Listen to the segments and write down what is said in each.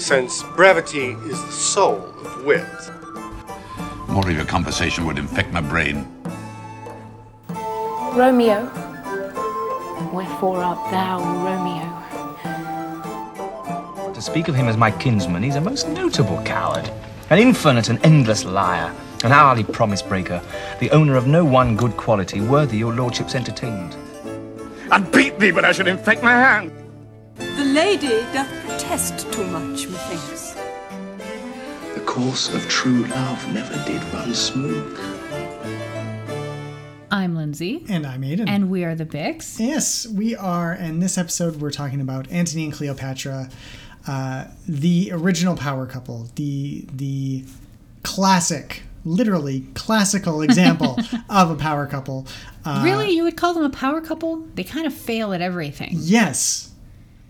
since brevity is the soul of wit. More of your conversation would infect my brain. Romeo, wherefore art thou Romeo? To speak of him as my kinsman, he's a most notable coward, an infinite and endless liar, an hourly promise breaker, the owner of no one good quality worthy your lordship's entertainment. I'd beat thee, but I should infect my hand. The lady doth protest too much, methinks. The course of true love never did run smooth. I'm Lindsay. And I'm Aidan. And we are the Bix. Yes, we are. And this episode, we're talking about Antony and Cleopatra, uh, the original power couple, the the classic, literally classical example of a power couple. Uh, really, you would call them a power couple? They kind of fail at everything. Yes,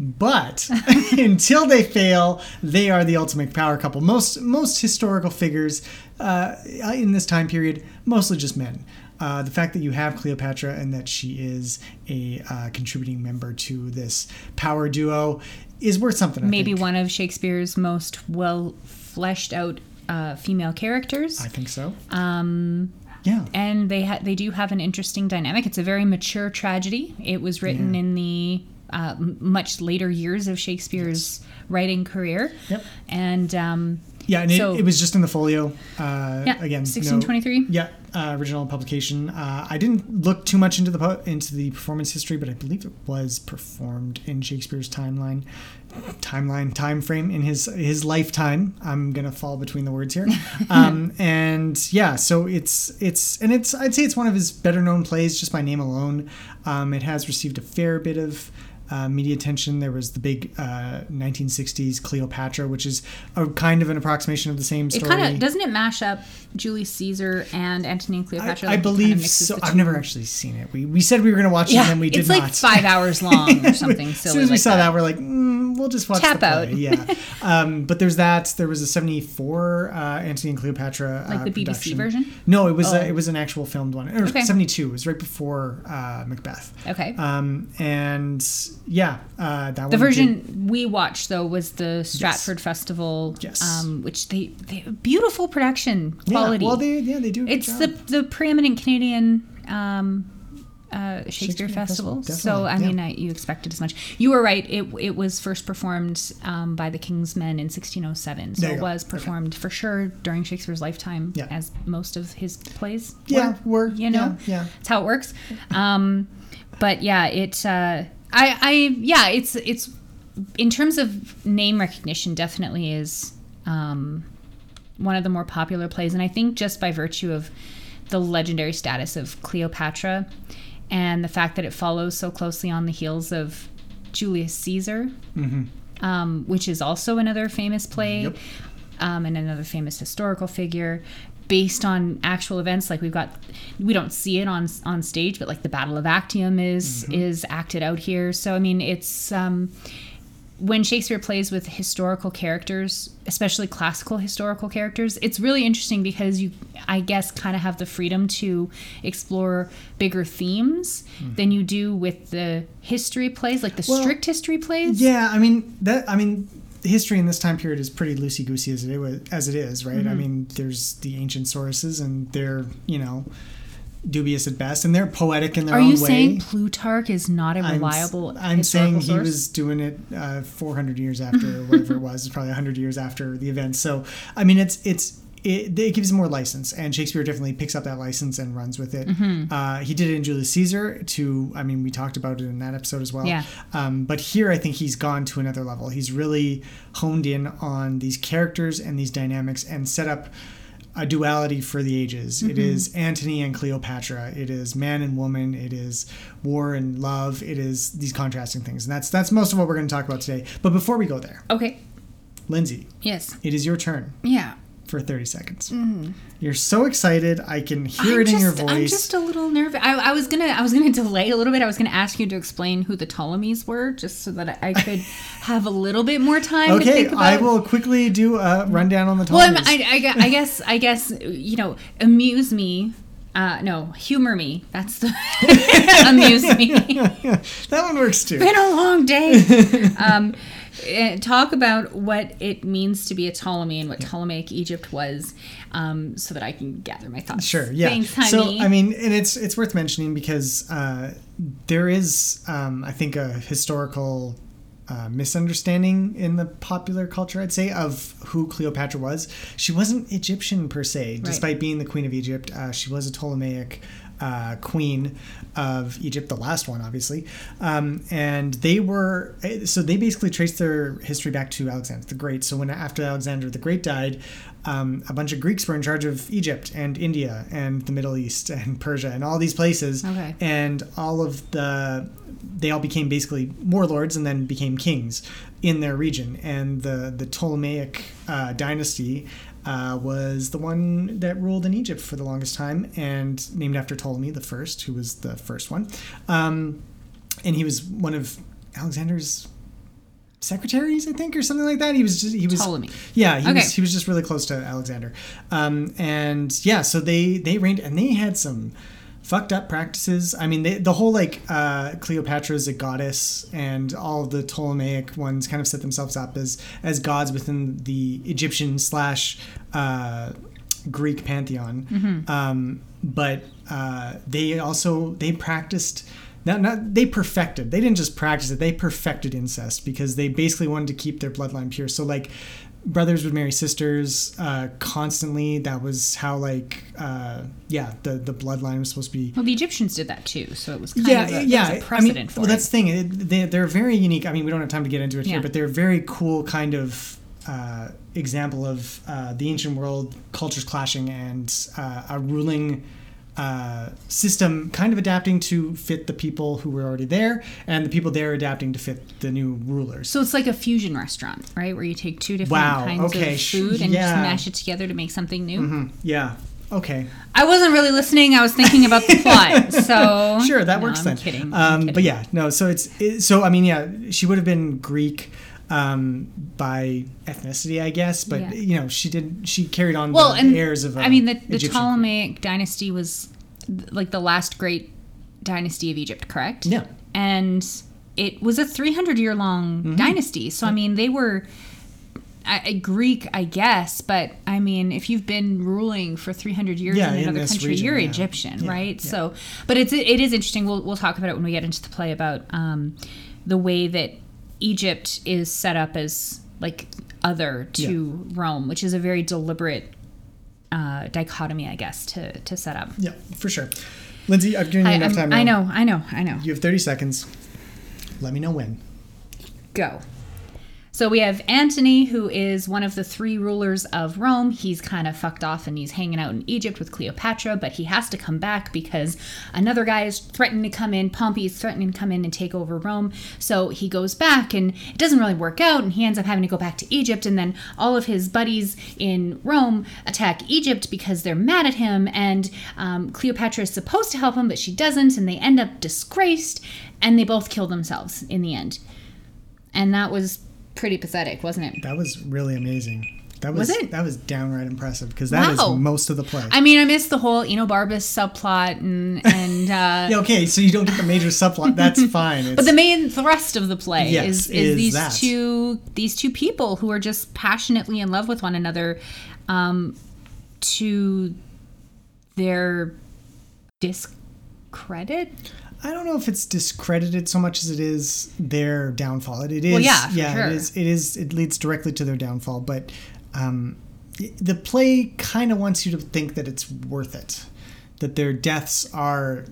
but until they fail, they are the ultimate power couple. Most most historical figures uh, in this time period, mostly just men. Uh, the fact that you have Cleopatra and that she is a uh, contributing member to this power duo is worth something. I Maybe think. one of Shakespeare's most well fleshed out uh, female characters. I think so. Um, yeah, and they ha- they do have an interesting dynamic. It's a very mature tragedy. It was written Yeah. in the uh, much later years of Shakespeare's writing career. Yep. And um, Yeah, and so- it, it was just in the folio. Uh, Yeah, again, no- 1623. yeah, uh, original publication. Uh, I didn't look too much into the po- into the performance history, but I believe it was performed in Shakespeare's timeline, timeline time frame in his his lifetime. I'm gonna fall between the words here, um, and yeah, so it's it's and it's I'd say it's one of his better known plays just by name alone. Um, it has received a fair bit of uh, media attention. There was the big uh, 1960s Cleopatra, which is a kind of an approximation of the same it story. kind of doesn't it mash up Julius Caesar and Antony and Cleopatra? I Like, it kinda believe so. I've never actually seen it. We, we said we were going to watch it and then we did not. it's like five hours long or something as soon as we like saw that, that. we're like, mm, we'll just watch Tap the out. Yeah. um, but there's that. There was a 74 uh, Antony and Cleopatra Like uh, the BBC production. version? No, it was Oh. a, it was an actual filmed one. Or Okay. 72. It was right before uh, Macbeth. Okay. Um, and yeah, uh, that The one did- version we watched though was the Stratford Festival, Yes. um, which they, they beautiful production quality. Yeah, well, they yeah they do. it's the the preeminent Canadian um, uh, Shakespeare, Shakespeare Festival. Festival, so I definitely, mean. I, you expected as much. You were right. It it was first performed um, by the King's Men in 1607. So it was performed for sure during Shakespeare's lifetime, Yeah. as most of his plays. Yeah, were, you know, yeah, yeah. that's how it works. Um, but yeah, it. Uh, I I yeah, it's it's in terms of name recognition, definitely is um, one of the more popular plays, and I think just by virtue of the legendary status of Cleopatra and the fact that it follows so closely on the heels of Julius Caesar, um, which is also another famous play Yep. um, and another famous historical figure based on actual events like we've got we don't see it on on stage but like the battle of actium is is acted out here so i mean it's um when Shakespeare plays with historical characters, especially classical historical characters, it's really interesting because you, I guess, kind of have the freedom to explore bigger themes than you do with the history plays, like the Well, strict history plays. Yeah, I mean that. I mean, history in this time period is pretty loosey goosey as it was, as it is, right? Mm-hmm. I mean, there's the ancient sources, and they're you know dubious at best, and they're poetic in their Are own way. Are you saying Plutarch is not a I'm reliable I'm, historical saying he source? was doing it uh, 400 years after, or whatever it was. Probably 100 years after the event. So, I mean, it's it's it, it gives more license, and Shakespeare definitely picks up that license and runs with it. Mm-hmm. Uh, he did it in Julius Caesar. To I mean, we talked about it in that episode as well. Yeah. Um, but here, I think he's gone to another level. He's really honed in on these characters and these dynamics, and set up a duality for the ages. It is Antony and Cleopatra. It is man and woman. It is war and love. It is these contrasting things, and that's that's most of what we're going to talk about today. But before we go there, Okay. Lindsay, Yes. it is your turn Yeah. For 30 seconds. You're so excited. I can hear I'm it in your voice. I'm just a little nervous. I, I was gonna, I was gonna delay a little bit. I was gonna ask you to explain who the Ptolemies were, just so that I could have a little bit more time to okay, think about. I will quickly do a rundown on the Well, I'm, Ptolemies. I, I, guess, I guess, you know, amuse me. Uh, no, humor me. That's the amuse me. that one works too. been a long day. um, talk about what it means to be a Ptolemy and what Ptolemaic Egypt was, um, so that I can gather my thoughts. Sure. Yeah. Thanks, so. I mean, and it's it's worth mentioning because uh, there is, um, I think, a historical uh, misunderstanding in the popular culture, I'd say, of who Cleopatra was. She wasn't Egyptian per se, despite being the queen of Egypt. Uh, she was a Ptolemaic uh, queen of Egypt, the last one, obviously. Um, and they were, eh, so they basically traced their history back to Alexander the Great. So when after Alexander the Great died, um, a bunch of Greeks were in charge of Egypt and India and the Middle East and Persia and all these places. Okay. And all of the, they all became basically warlords and then became kings in their region. And the, the Ptolemaic uh, dynasty uh, was the one that ruled in Egypt for the longest time and named after Ptolemy the First, who was the first one. Um, and he was one of Alexander's secretaries, I think, or something like that. He was just he was Ptolemy. Yeah, he Okay. was he was just really close to Alexander. Um, and yeah, so they they reigned and they had some fucked up practices. I mean, they, the whole like uh, Cleopatra's a goddess, and all the Ptolemaic ones kind of set themselves up as as gods within the Egyptian slash uh, Greek pantheon. Um, but uh, they also they practiced. Not, not they perfected. They didn't just practice it. They perfected incest because they basically wanted to keep their bloodline pure. So like brothers would marry sisters uh, constantly. That was how like uh, yeah the the bloodline was supposed to be well, the Egyptians did that too, so it was kind yeah, of a, yeah. a I precedent mean, for well, it. that's the thing. It, they, they're very unique. I mean, we don't have time to get into it Yeah. here, but they're a very cool kind of uh, example of uh, the ancient world cultures clashing and uh, a ruling. Uh, system kind of adapting to fit the people who were already there, and the people there adapting to fit the new rulers. So it's like a fusion restaurant, right? Where you take two different Wow, kinds okay, of food and yeah. Just mash it together to make something new. Mm-hmm. yeah. Okay. I wasn't really listening. I was thinking about the plot. So Sure, that No, works I'm then. Kidding. I'm Um, kidding. but yeah, no. So it's it, so I mean, yeah, she would have been Greek um, by ethnicity, I guess. But Yeah. you know, she did. She carried on well, the and heirs of. I mean, the, the Egyptian- Ptolemaic dynasty was like the last great dynasty of Egypt, correct? Yeah. And it was a 300 year long Mm-hmm. dynasty. So, I mean, they were a Greek, I guess, but I mean, if you've been ruling for 300 years Yeah, in in another this country, region, you're yeah. Egyptian, Yeah, right? yeah. So, but it's it is interesting. We'll we'll talk about it when we get into the play about um, the way that Egypt is set up as like other to Rome, which is a very deliberate uh, dichotomy, I guess, to to set up. Yeah, for sure. Lindsay, I've given you I, enough I'm- time. I know, I know, I know. You have thirty seconds. Let me know when. Go. So we have Antony, who is one of the three rulers of Rome. He's kind of fucked off and he's hanging out in Egypt with Cleopatra, but he has to come back because another guy is threatening to come in. Pompey is threatening to come in and take over Rome. So he goes back and it doesn't really work out, and he ends up having to go back to Egypt. And then all of his buddies in Rome attack Egypt because they're mad at him. And um, Cleopatra is supposed to help him, but she doesn't, and they end up disgraced, and they both kill themselves in the end and that was pretty pathetic, wasn't it? That was really amazing. That was, Was it? that was downright impressive because that is Wow. most of the play. I mean, I missed the whole Enobarbus subplot and and uh, yeah, okay, so you don't get the major subplot. That's fine. It's, but the main thrust of the play Yes, is, is, is these that. two these two people who are just passionately in love with one another, um, to their discredit. I don't know if it's discredited so much as it is their downfall. It, it is, Well, yeah, yeah, sure. it is. It is. It leads directly to their downfall. But um, the play kind of wants you to think that it's worth it, that their deaths are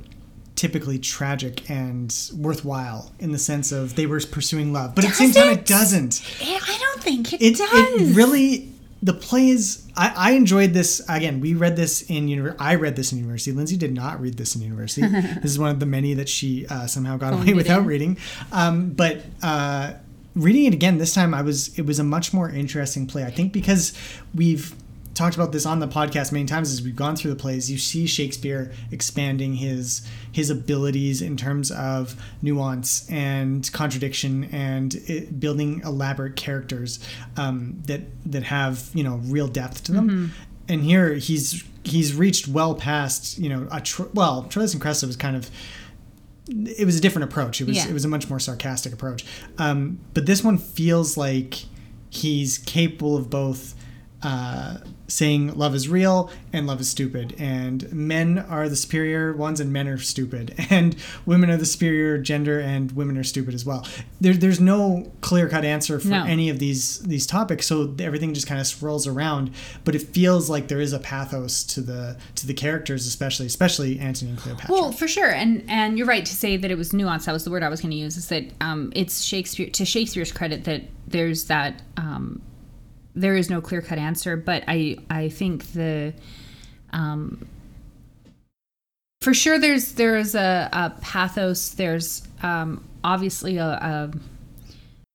typically tragic and worthwhile in the sense of they were pursuing love. But at the same time, it doesn't. Eh, I don't think it, It, does. it really the play is I, I enjoyed this again we read this in univer- i read this in university lindsay did not read this in university. This is one of the many that she uh, somehow got Phoned away without in. reading. Um, but uh, reading it again this time i was it was a much more interesting play. I think because we've talked about this on the podcast many times as we've gone through the plays you see shakespeare expanding his his abilities in terms of nuance and contradiction and it, building elaborate characters um, that that have you know real depth to them and here he's he's reached well past you know a tr- well Troilus and Cressida was kind of it was a different approach. It was Yeah. it was a much more sarcastic approach. Um, but this one feels like he's capable of both uh, saying love is real and love is stupid, and men are the superior ones and men are stupid, and women are the superior gender and women are stupid as well. There, there's no clear cut answer for No. any of these these topics, so everything just kind of swirls around. But it feels like there is a pathos to the to the characters, especially especially Antony and Cleopatra. Well, for sure, and and you're right to say that it was nuanced. That was the word I was going to use. Is that um, it's Shakespeare to Shakespeare's credit that there's that um, there is no clear cut answer, but I I think the um, for sure there's there is a, a pathos. There's um, obviously a, a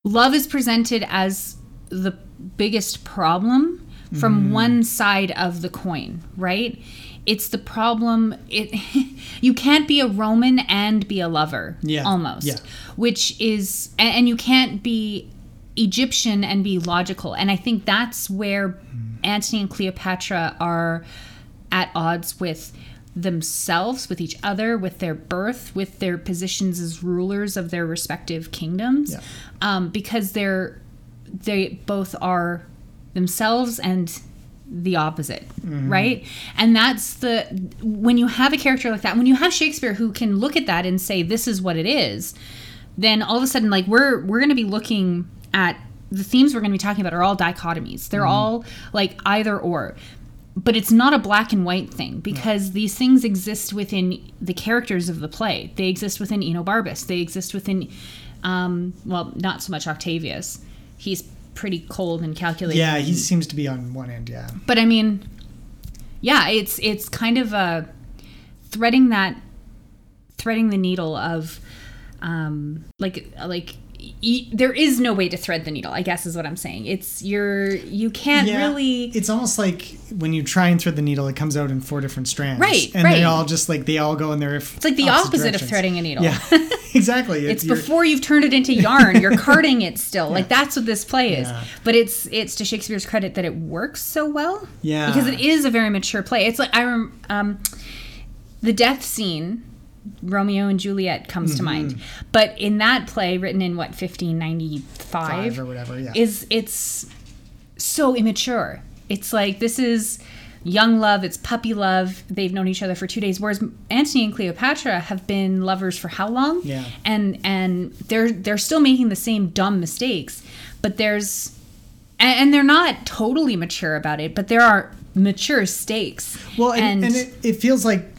love is presented as the biggest problem from one side of the coin, right? It's the problem. It you can't be a Roman and be a lover, Yeah, almost, yeah. which is, and you can't be Egyptian and be logical. And I think that's where Antony and Cleopatra are at odds with themselves, with each other, with their birth, with their positions as rulers of their respective kingdoms, Yeah. um, because they're they both are themselves and the opposite, right? And that's the when you have a character like that, when you have Shakespeare who can look at that and say this is what it is, then all of a sudden like we're we're going to be looking at the themes we're going to be talking about are all dichotomies. They're all like either or. But it's not a black and white thing because these things exist within the characters of the play. They exist within Enobarbus. They exist within, um, well, not so much Octavius. He's pretty cold and calculating. yeah, he seems to be on one end. Yeah. But I mean, yeah, it's it's kind of a threading that threading the needle of um like like y- there is no way to thread the needle i guess is what i'm saying it's you're you can't Yeah, really It's almost like when you try and thread the needle, it comes out in four different strands. Right, And right. they all just like they all go in their. it's like the opposite of threading a needle Yeah, exactly. it's you're- before you've turned it into yarn you're carding it still like that's what this play is Yeah. but it's it's to shakespeare's credit that it works so well Yeah. because it is a very mature play it's like i rem- um the death scene romeo and juliet comes Mm-hmm. to mind. But in that play written in what 1595 Five or whatever, yeah. is it's so immature. It's like this is young love it's puppy love. They've known each other for two days. Whereas antony and cleopatra have been lovers for how long? Yeah. and and they're they're still making the same dumb mistakes but there's and, and they're not totally mature about it but there are mature stakes. Well, and, and, it, it feels like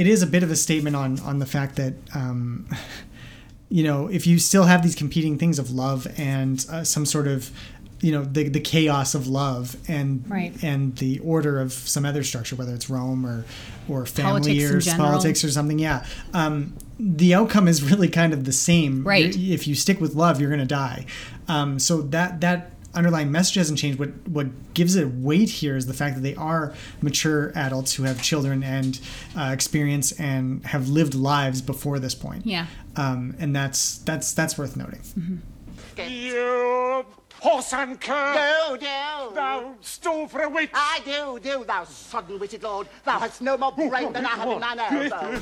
it is a bit of a statement on on the fact that um, you know if you still have these competing things of love and uh, some sort of you know the the chaos of love and Right. and the order of some other structure whether it's Rome or or family Politics or politics or something yeah um, the outcome is really kind of the same Right. If you stick with love you're gonna die um, so that that underlying message hasn't changed what what gives it weight here is the fact that they are mature adults who have children and uh, experience and have lived lives before this point yeah um, and that's that's that's worth noting You horse and cur! No, no. Thou stole for a witch! I do, do, thou sudden-witted lord. Thou hast no more brain than I have in mine elbow.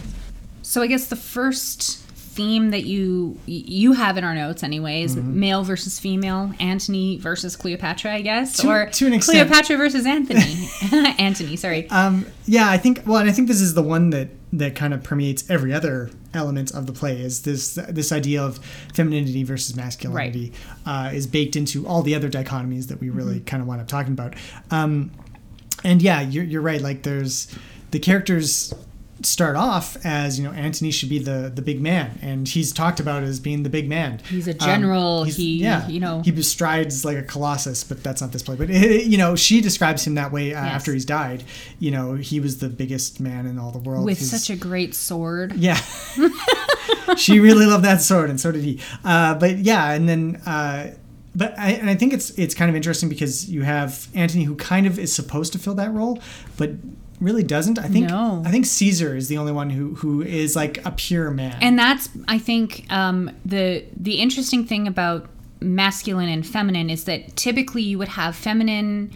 so i guess the first theme that you you have in our notes anyways Mm-hmm. male versus female antony versus cleopatra i guess To- or to an extent. cleopatra versus anthony antony sorry. Um, yeah i think well and i think this is the one that that kind of permeates every other element of the play is this this idea of femininity versus masculinity uh, is baked into all the other dichotomies that we really kind of wind up talking about. Um, and yeah you're, you're right like there's the characters start off as you know Antony should be the the big man and he's talked about as being the big man He's a general, he's- he- you know. he bestrides like a colossus but that's not this play but you know she describes him that way uh, Yes. after he's died you know he was the biggest man in all the world with He's- such a great sword yeah. she really loved that sword, and so did he. Uh, but yeah, and then. Uh, but I, and I think it's it's kind of interesting because you have Antony who kind of is supposed to fill that role, but really doesn't. I think No. I think Caesar is the only one who who is like a pure man. and that's i think um, the the interesting thing about masculine and feminine is that typically you would have feminine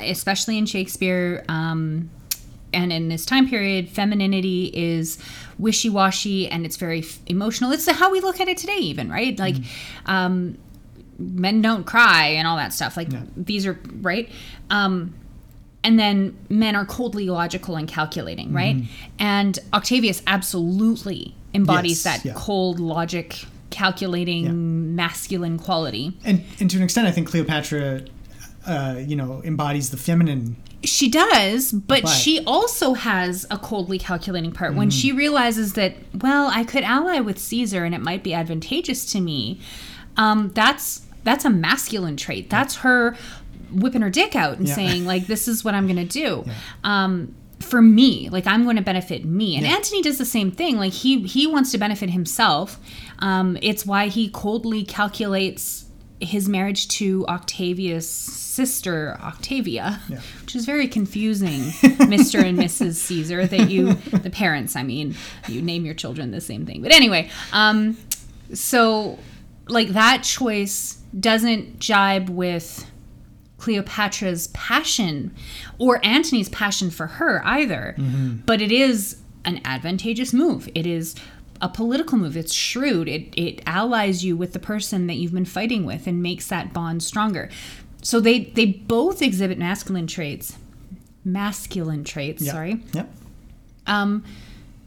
especially in shakespeare um, and in this time period, femininity is wishy washy and it's very f- emotional. It's how we look at it today, even right? Like, um, men don't cry and all that stuff. Like these are right. Um, and then men are coldly logical and calculating, right? And Octavius absolutely embodies Yes, that yeah. cold logic, calculating, masculine quality. And and to an extent, I think Cleopatra, uh, you know, embodies the feminine. She does, but, But- she also has a coldly calculating part Mm-hmm. when she realizes that, well, I could ally with Caesar and it might be advantageous to me. Um, that's that's a masculine trait. That's her whipping her dick out and Yeah. saying like, "This is what I'm going to do." Um, for me, like I'm going to benefit me, and Antony does the same thing. Like he he wants to benefit himself. Um, it's why he coldly calculates his marriage to Octavia's sister Octavia, which is very confusing, Mr. and Mrs. Caesar. That you, the parents, I mean, you name your children the same thing. But anyway, um, so like that choice doesn't jibe with Cleopatra's passion or Antony's passion for her either. But it is an advantageous move. It is a political move. It's shrewd. It it allies you with the person that you've been fighting with and makes that bond stronger. So they they both exhibit masculine traits. Masculine traits, Yeah. sorry. Yep. Um,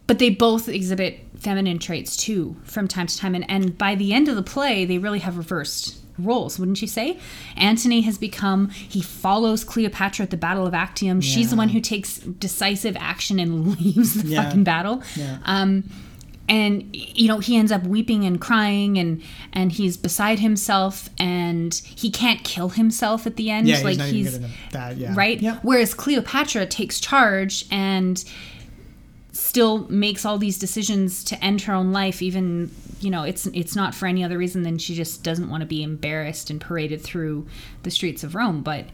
but they both exhibit feminine traits too from time to time. And, and by the end of the play, they really have reversed roles, wouldn't you say? Antony has become, he follows Cleopatra at the Battle of Actium. She's the one who takes decisive action and leaves the Yeah. fucking battle. Yeah. Um, and you know he ends up weeping and crying and and he's beside himself and he can't kill himself at the end Yeah, he's like he's good that. Yeah. right? Yep. Whereas Cleopatra takes charge and still makes all these decisions to end her own life even you know it's it's not for any other reason than she just doesn't want to be embarrassed and paraded through the streets of Rome but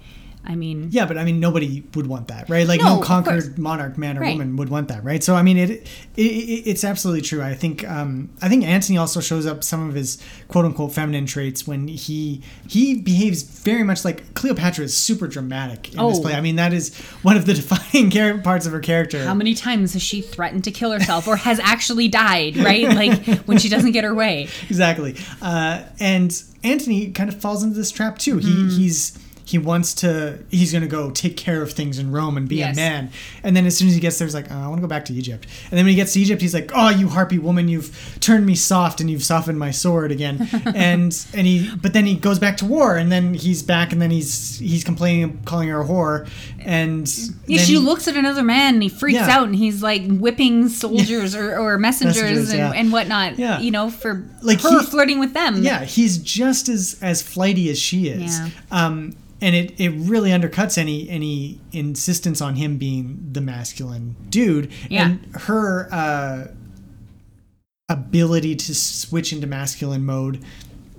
I mean Yeah, but I mean, nobody would want that, right? Like No, no, conquered monarch, man or Right. woman, would want that, right? So I mean, it, it, it it's absolutely true. I think um, I think Antony also shows up some of his quote unquote feminine traits when he he behaves very much like Cleopatra is super dramatic in this Oh. play. I mean, that is one of the defining parts of her character. how many times has she threatened to kill herself or has actually died right like when she doesn't get her way exactly. Uh, and Antony kind of falls into this trap too. Mm-hmm. He he's he wants to he's going to go take care of things in Rome and be Yes. a man. And then as soon as he gets there, he's like, oh, I want to go back to Egypt. And then when he gets to Egypt, he's like, Oh, you harpy woman, you've turned me soft and you've softened my sword again. and and he but then he goes back to war and then he's back and then he's he's complaining, calling her a whore. And Yeah, she he- looks at another man and he freaks Yeah. out and he's like whipping soldiers or, or messengers, Messengers, and, yeah. and whatnot. Yeah. You know, for Like her he- flirting with them. Yeah, he's just as as flighty as she is. Yeah. Um, and it, it really undercuts any any insistence on him being the masculine dude. Yeah. And her uh, ability to switch into masculine mode,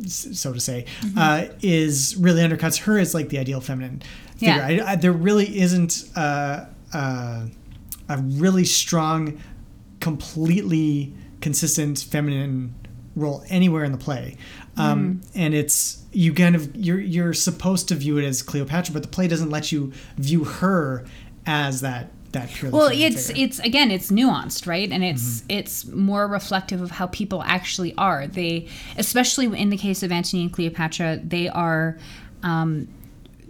so to say, Mm-hmm. uh, is really undercuts her as like the ideal feminine figure. Yeah. I, I, there really isn't uh, uh, a really strong, completely consistent feminine role anywhere in the play. Um, and it's you kind of you're you're supposed to view it as Cleopatra, but the play doesn't let you view her as that that purely. Well, it's figure. it's again, it's nuanced, right? And it's Mm-hmm. it's more reflective of how people actually are. They, especially in the case of Antony and Cleopatra, they are. Um,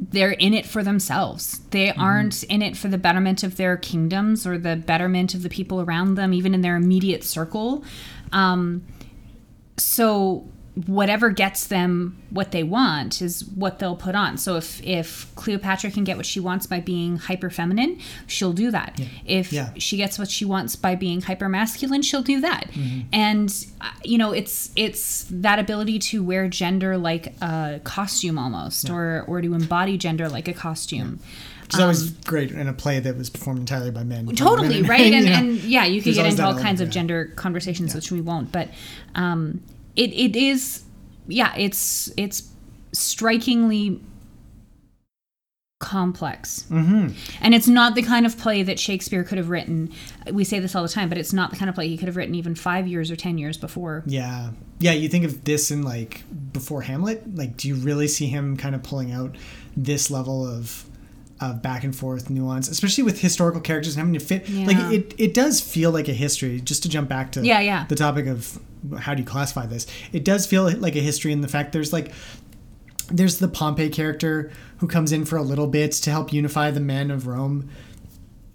they're in it for themselves. They Mm-hmm. aren't in it for the betterment of their kingdoms or the betterment of the people around them, even in their immediate circle. Um, so whatever gets them what they want is what they'll put on. So if if Cleopatra can get what she wants by being hyper feminine, she'll do that. If Yeah. she gets what she wants by being hyper masculine, she'll do that. Mm-hmm. And uh, you know, it's it's that ability to wear gender like a costume almost or or to embody gender like a costume. which is always great in a play that was performed entirely by men. um, Totally, Women, right? you And, know. and yeah, you could get into all kinds of yeah. gender conversations, which we won't. But um, it it is, yeah, it's it's strikingly complex, mm-hmm. and it's not the kind of play that Shakespeare could have written. We say this all the time, but it's not the kind of play he could have written even five years or ten years before. Yeah. Yeah, you think of this in like before Hamlet? Like do you really see him kind of pulling out this level of of back and forth nuance, especially with historical characters and having to fit. Like it, it does feel like a history. Just to jump back to Yeah, yeah. the topic of how do you classify this? It does feel like a history in the fact there's like there's the Pompey character who comes in for a little bit to help unify the men of Rome.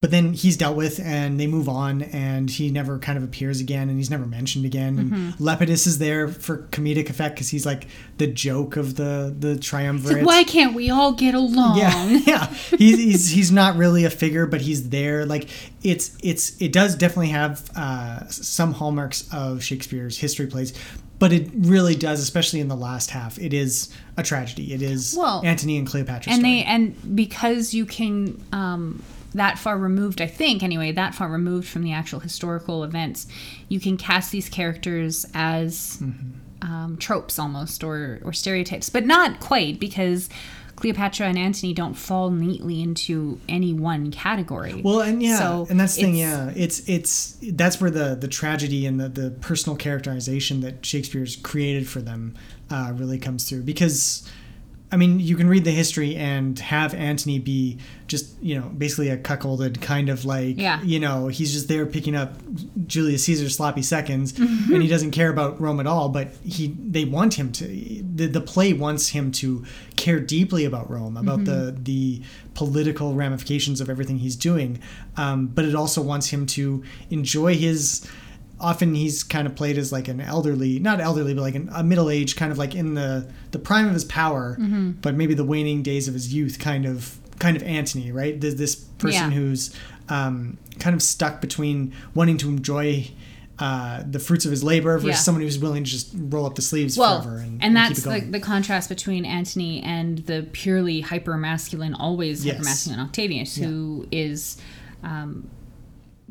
But then he's dealt with and they move on and he never kind of appears again and he's never mentioned again. And Mhm. Lepidus is there for comedic effect because he's like the joke of the the triumvirate. Why can't we all get along? Yeah, yeah. He's, he's he's not really a figure, but he's there. Like it's it's it does definitely have uh, some hallmarks of Shakespeare's history plays, but it really does, especially in the last half. It is a tragedy. It is Well, Antony and Cleopatra. and story. they and because you can um, that far removed i think anyway that far removed from the actual historical events you can cast these characters as Mm-hmm. um, tropes almost or or stereotypes but not quite because cleopatra and antony don't fall neatly into any one category Well, and yeah, so and that's the thing. Yeah, it's it's that's where the the tragedy and the the personal characterization that Shakespeare's created for them uh, really comes through because. I mean, you can read the history and have Antony be just, you know, basically a cuckolded kind of like, Yeah. you know, he's just there picking up Julius Caesar's sloppy seconds, Mhm. and he doesn't care about Rome at all. But he, they want him to. The, the play wants him to care deeply about Rome, about Mhm. the the political ramifications of everything he's doing. Um, but it also wants him to enjoy his. Often he's kind of played as like an elderly, not elderly, but like an, a middle age, kind of like in the the prime of his power, Mhm. but maybe the waning days of his youth, kind of kind of Antony, right? There's this person Yeah. who's um, kind of stuck between wanting to enjoy. Uh, the fruits of his labor versus Yeah. someone who's willing to just roll up the sleeves well, forever and, and, and that's the, the contrast between Antony and the purely hyper masculine, always Yes. hyper masculine Octavius, who is um,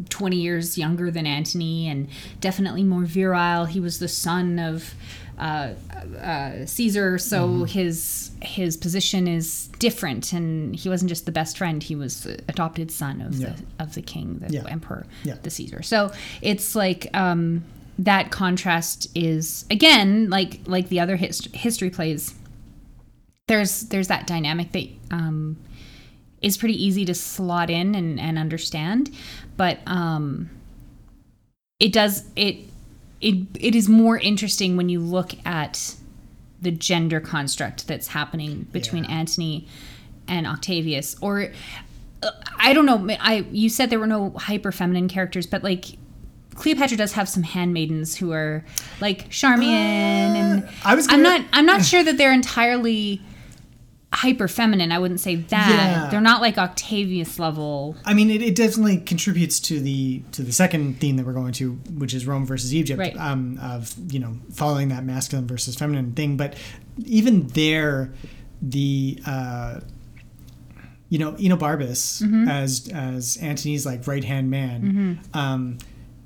20 years younger than Antony and definitely more virile. He was the son of uh, uh, Caesar, so Mm-hmm. his his position is different, and he wasn't just the best friend; he was the adopted son of Yeah. the of the king, the Yeah. emperor, Yeah. the Caesar. So it's like um, that contrast is again like like the other hist- history plays. There's there's that dynamic that um, is pretty easy to slot in and, and understand, but um, it does it it it is more interesting when you look at the gender construct that's happening between Antony and Octavius or uh, I don't know I you said there were no hyper feminine characters but like Cleopatra does have some handmaidens who are like Charmian and I was I'm not I'm not sure that they're entirely hyper feminine I wouldn't say that Yeah. they're not like Octavius level I mean, it, it definitely contributes to the to the second theme that we're going to, which is Rome versus Egypt, Right. um, of you know following that masculine versus feminine thing. But even there, the uh, you know Enobarbus Mhm. as as Antony's like right hand man. Mhm. Um,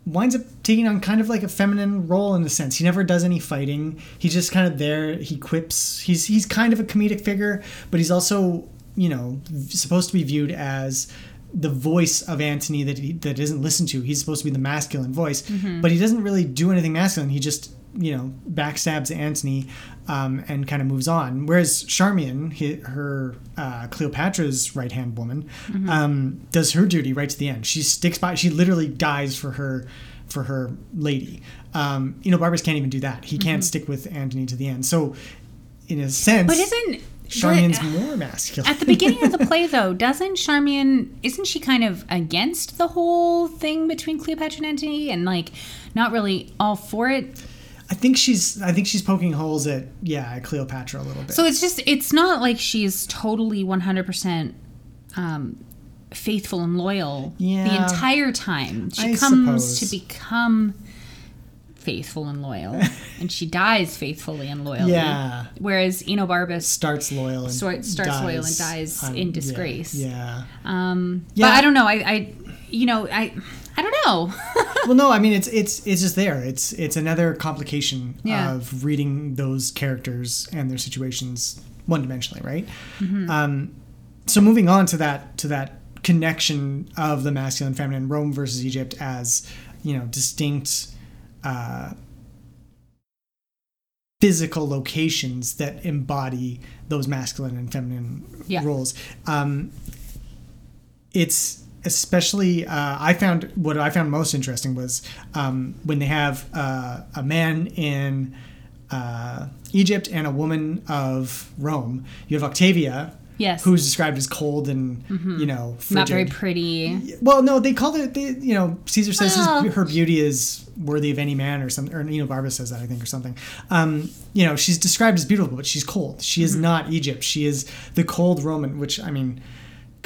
winds up taking on kind of like a feminine role in a sense. He never does any fighting. He's just kind of there. He quips. He's he's kind of a comedic figure, but he's also you know supposed to be viewed as the voice of Antony that he, that isn't listened to. He's supposed to be the masculine voice, Mhm. but he doesn't really do anything masculine. He just you know backstabs Antony um, and kind of moves on. Whereas Charmian, he, her uh, Cleopatra's right hand woman, Mhm. um, does her duty right to the end. She sticks by. She literally dies for her for her lady. Um, Enobarbus can't even do that. He can't Mhm. stick with Antony to the end. So, in a sense, But isn't Charmian's more masculine At the beginning of the play, though, doesn't Charmian isn't she kind of against the whole thing between Cleopatra and Antony, and like not really all for it? I think she's. I think she's poking holes at yeah, at Cleopatra a little bit. So it's just it's not like she's totally one hundred percent um, faithful and loyal the entire time. She I comes suppose. to become faithful and loyal, and she dies faithfully and loyally. Yeah. Whereas Enobarbus starts loyal and Sort- starts loyal and dies on- in yeah, disgrace. Yeah. Um, Yeah. But I don't know. I, I, you know, I, I don't know. well, no, I mean it's it's it's just there. It's it's another complication Yeah. of reading those characters and their situations one dimensionally, right? Mhm. Um, so moving on to that to that connection of the masculine and feminine, Rome versus Egypt as you know distinct uh, physical locations that embody those masculine and feminine Yeah. roles. Um, it's especially uh, I found what I found most interesting was um, when they have uh, a man in uh, Egypt and a woman of Rome. You have Octavia. Yes. Who's described as cold and you know Not very pretty. Well, no, they called it. They, you know, Caesar says Well- his, her beauty is worthy of any man, or something. Or Enobarbus says that I think, or something. Um, you know, she's described as beautiful, but she's cold. She is not Egypt. She is the cold Roman. Which I mean,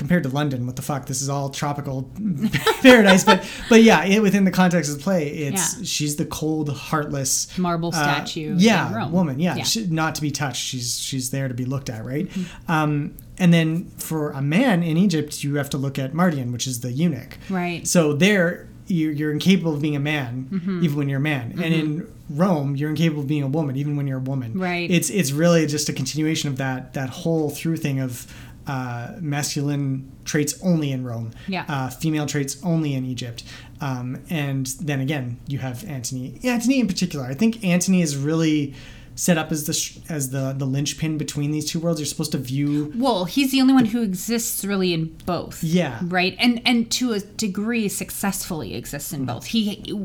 compared to London, what the fuck? This is all tropical paradise. But but yeah, it, within the context of the play, it's Yeah. she's the cold, heartless Marble uh, statue. yeah, in Rome. woman. Yeah, Yeah. She, not to be touched. She's she's there to be looked at, right? Mm-hmm. Um, and then for a man in Egypt, you have to look at Mardian, which is the eunuch. Right. So there, you're, you're incapable of being a man, Mm-hmm. even when you're a man. And in Rome, you're incapable of being a woman, even when you're a woman. Right. It's it's really just a continuation of that that whole through thing of uh, masculine traits only in Rome, Yeah. uh, female traits only in Egypt. Um, and then again, you have Antony. Antony in particular, I think Antony is really set up as the sh- as the the linchpin between these two worlds. You're supposed to view Well, he's the only one who exists really in both. Yeah. Right? And and to a degree successfully exists Mm-hmm. in both. He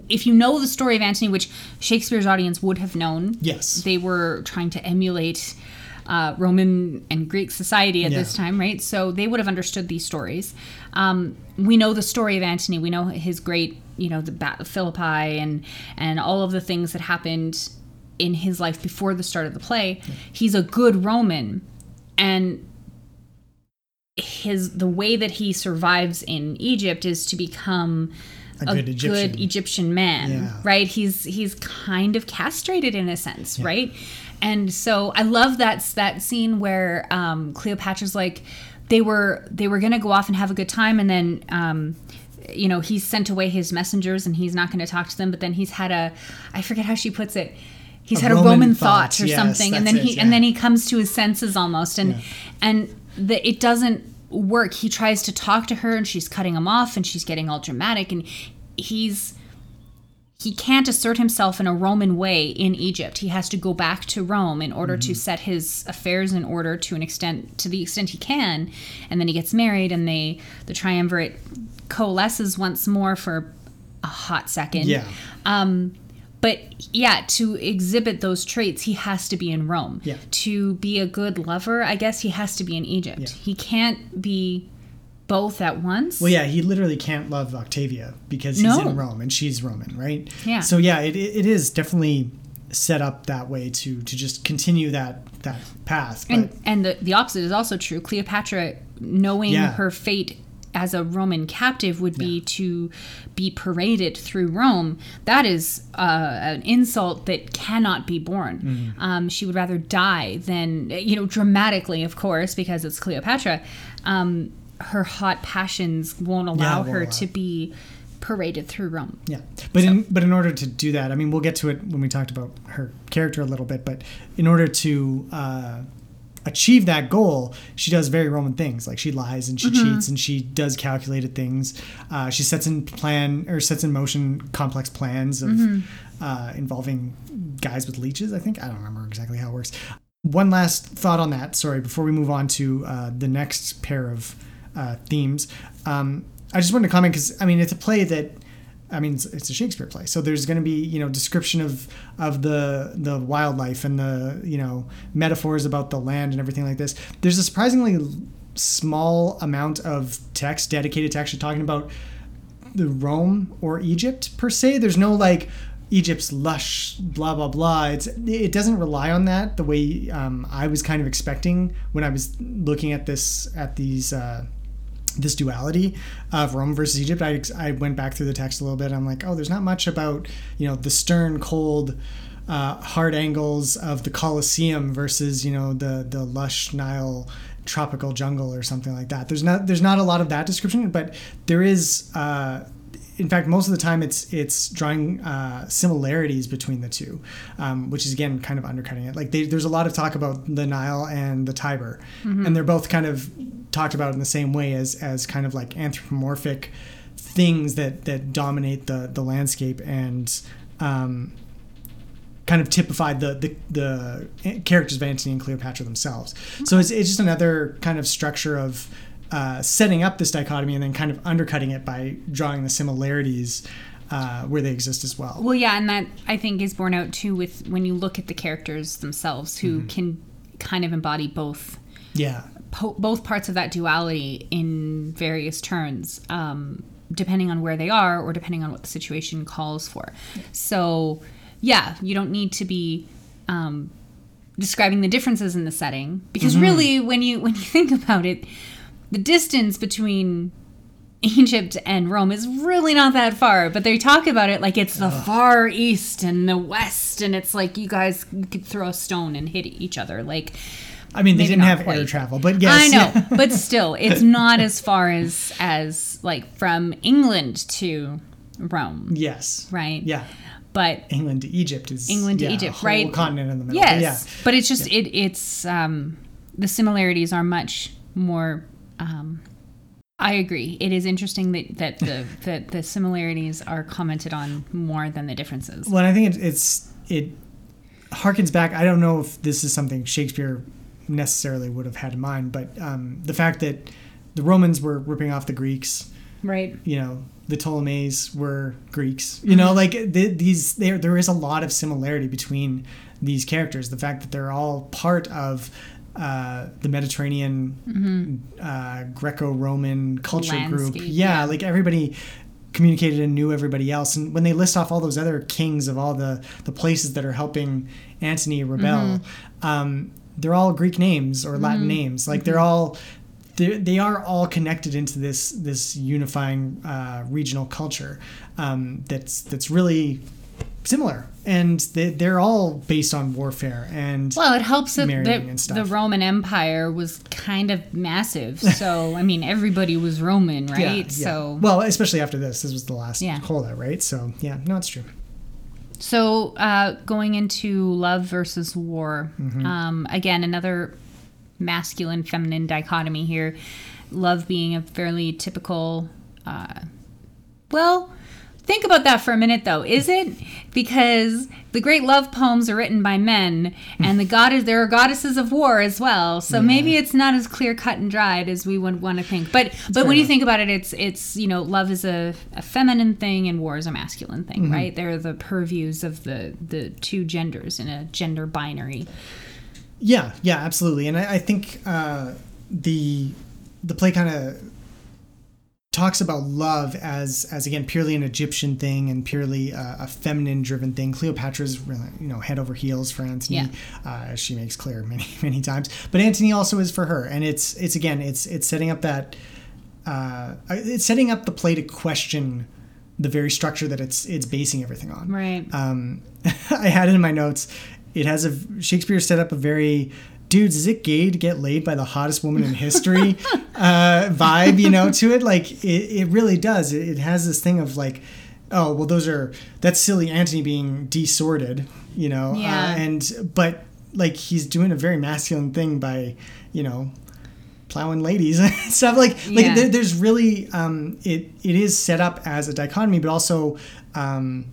if you know the story of Antony, which Shakespeare's audience would have known. Yes. They were trying to emulate uh, Roman and Greek society at Yeah. this time, right? So they would have understood these stories. Um, we know the story of Antony. We know his great, you know, the of Philippi and and all of the things that happened in his life before the start of the play. He's a good Roman, and his the way that he survives in Egypt is to become A good Egyptian. Egyptian man, Yeah. right? He's he's kind of castrated in a sense, right? And so I love that that scene where um, Cleopatra's like they were they were gonna go off and have a good time, and then. Um, you know he's sent away his messengers and he's not going to talk to them but then he's had a i forget how she puts it he's A had a Roman roman thought, thought, or yes, something and then he it, and then he comes to his senses almost and and the, it doesn't work. He tries to talk to her and she's cutting him off and she's getting all dramatic and he's he can't assert himself in a roman way in egypt he has to go back to rome in order Mm-hmm. to set his affairs in order to an extent to the extent he can and then he gets married and they the triumvirate coalesces once more for a hot second Yeah. um, but yeah, to exhibit those traits, he has to be in Rome. Yeah. To be a good lover, I guess he has to be in Egypt. Yeah. He can't be both at once. Well, yeah, he literally can't love Octavia because he's No. in Rome and she's Roman, right? Yeah. So yeah, it, it is definitely set up that way to to just continue that that path. But And and the the opposite is also true. Cleopatra, knowing Yeah. her fate as a Roman captive would be to be paraded through Rome. That is uh, an insult that cannot be borne. Mm-hmm. Um, she would rather die than you know dramatically, of course, because it's Cleopatra. Um, her hot passions won't allow won't her allow to be paraded through Rome. yeah, but in but in order to do that, I mean, we'll get to it when we talked about her character a little bit. But in order to uh, achieve that goal, she does very Roman things. Like she lies and she cheats and she does calculated things. Uh, she sets in plan or sets in motion complex plans of uh, involving guys with leeches. I think I don't remember exactly how it works. One last thought on that. Sorry, before we move on to uh, the next pair of uh, themes, um, I just wanted to comment because I mean it's a play that. I mean, it's, it's a Shakespeare play, so there's going to be you know description of of the the wildlife and the you know metaphors about the land and everything like this. There's a surprisingly small amount of text dedicated to actually talking about the Rome or Egypt per se. There's no like Egypt's lush blah blah blah. It's it doesn't rely on that the way um, I was kind of expecting when I was looking at this at these. Uh, this duality of Rome versus Egypt. I, I went back through the text a little bit. I'm like, oh, there's not much about you know the stern, cold, uh, hard angles of the Colosseum versus you know the the lush Nile tropical jungle or something like that. There's not there's not a lot of that description, but there is. Uh, in fact, most of the time it's it's drawing uh, similarities between the two, um, which is again kind of undercutting it. Like they, there's a lot of talk about the Nile and the Tiber, and they're both kind of talked about in the same way as as kind of like anthropomorphic things that that dominate the the landscape and um, kind of typified the, the the characters of Antony and Cleopatra themselves. So it's, it's just another kind of structure of uh, setting up this dichotomy and then kind of undercutting it by drawing the similarities uh, where they exist as well. Well, yeah, and that I think is borne out too with when you look at the characters themselves, who Mm-hmm. can kind of embody both Yeah. po- both parts of that duality in various turns, um, depending on where they are or depending on what the situation calls for. So, yeah, you don't need to be um, describing the differences in the setting because Mhm. really, when you when you think about it, the distance between Egypt and Rome is really not that far, but they talk about it like it's the far east and the west, and it's like you guys could throw a stone and hit each other. Like, I mean, they didn't have air quite. travel, but yes. I know, but still, it's not as far as as like from England to Rome, yes. right? Yeah. But England to Egypt is England to yeah, Egypt, whole right? continent in the middle. Yes, But yeah. but it's just it it's um the similarities are much more. Um, I agree. It is interesting that that the that the similarities are commented on more than the differences. Well, I think it, it's it harkens back. I don't know if this is something Shakespeare necessarily would have had in mind, but um, the fact that the Romans were ripping off the Greeks, Right. you know, the Ptolemies were Greeks. You know, like th- these, there there is a lot of similarity between these characters. The fact that they're all part of. Uh, the Mediterranean, uh, Greco-Roman culture group, yeah, yeah. like everybody communicated and knew everybody else. And when they list off all those other kings of all the the places that are helping Antony rebel, um, they're all Greek names or Latin names. Like they're all they they are all connected into this this unifying uh, regional culture um, that's that's really similar, and they, they're all based on warfare and Well, it helps that the, the. Roman Empire was kind of massive. So, I mean, everybody was Roman, right? Yeah, yeah. So, well, especially after this, this was the last Yeah. holdout, right? So yeah, no, it's true. So, uh, going into love versus war, Mm-hmm. um, again, another masculine feminine dichotomy here. Love being a fairly typical. Uh, well, think about that for a minute, though. Is it because the great love poems are written by men, and the goddess there are goddesses of war as well? So maybe it's not as clear cut and dried as we would want to think. But but when you think about it, it's it's you know love is a, a feminine thing and war is a masculine thing, Mm-hmm. right? They're the purviews of the the two genders in a gender binary. Yeah, yeah, absolutely. And I, I think uh, the the play kind of talks about love as as again purely an Egyptian thing and purely uh, a feminine driven thing. Cleopatra's really you know head over heels for Antony, Yeah. uh, as she makes clear many many times. But Antony also is for her, and it's it's again it's it's setting up that uh, it's setting up the play to question the very structure that it's it's basing everything on. Right. Um, I had it in my notes. It has a Shakespeare set up a very dudes. Is it gay to get laid by the hottest woman in history uh, vibe? You know, to it. Like it, it really does. It, it has this thing of like, oh well, those are that's silly Antony being desorted. You know, Yeah. uh, and but like he's doing a very masculine thing by you know plowing ladies and stuff like like Yeah. there, there's really um it it is set up as a dichotomy but also um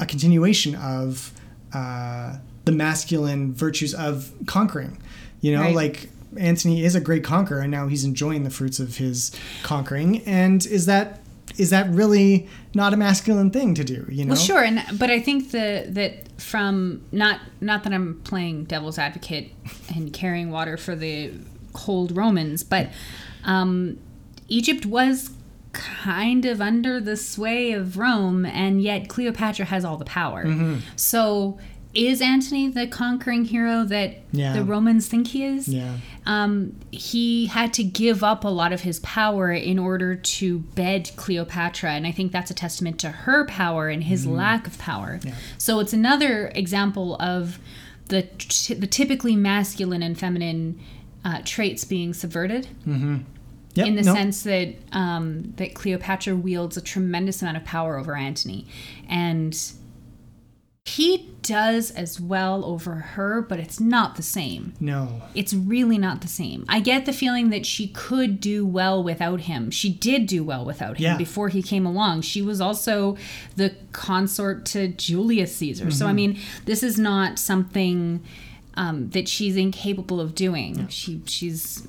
a continuation of uh the masculine virtues of conquering you know Right. like Antony is a great conqueror and now he's enjoying the fruits of his conquering and is that is that really not a masculine thing to do you know Well, sure, and but I think the that from not not that I'm playing devil's advocate and carrying water for the cold Romans, but um, Egypt was kind of under the sway of Rome, and yet Cleopatra has all the power. Mm-hmm. So. Is Antony the conquering hero that Yeah. the Romans think he is? yeah um, he had to give up a lot of his power in order to bed Cleopatra, and I think that's a testament to her power and his lack of power. Yeah. So it's another example of the t- the typically masculine and feminine uh, traits being subverted Mm-hmm. Yep, in the no. sense that um, that Cleopatra wields a tremendous amount of power over Antony, and he does as well over her, but it's not the same no it's really not the same. I get the feeling that she could do well without him. She did do well without him Yeah. before he came along. She was also the consort to Julius Caesar. So I Mm-hmm. mean, this is not something um, that she's incapable of doing. She she's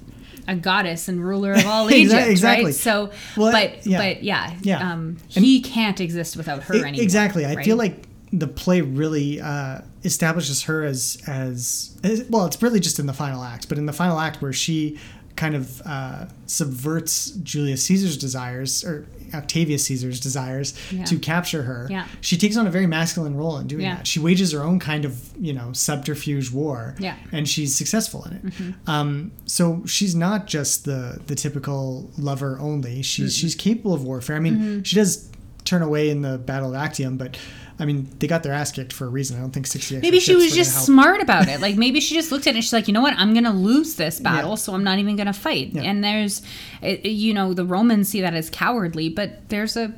a goddess and ruler of all Egypt, exactly. right? So, Well, but yeah. but yeah, Yeah. Um, he can't exist without her E- anymore. Exactly. I right? feel like the play really uh, establishes her as, as well. It's really just in the final act, but in the final act where she kind of uh, subverts Julius Caesar's desires or Octavius Caesar's desires Yeah. to capture her. Yeah. She takes on a very masculine role in doing Yeah. that. She wages her own kind of you know subterfuge war. Yeah. And she's successful in it. Mhm. Um, so she's not just the the typical lover only. She's she's capable of warfare. I mean, Mhm. she does turn away in the Battle of Actium, but I mean, they got their ass kicked for a reason. I don't think sixty. extra Maybe she was just smart about it. Like maybe she just looked at it and she's like, you know what, I'm gonna lose this battle, Yeah. so I'm not even gonna fight. Yeah. And there's, it- you know, the Romans see that as cowardly, but there's a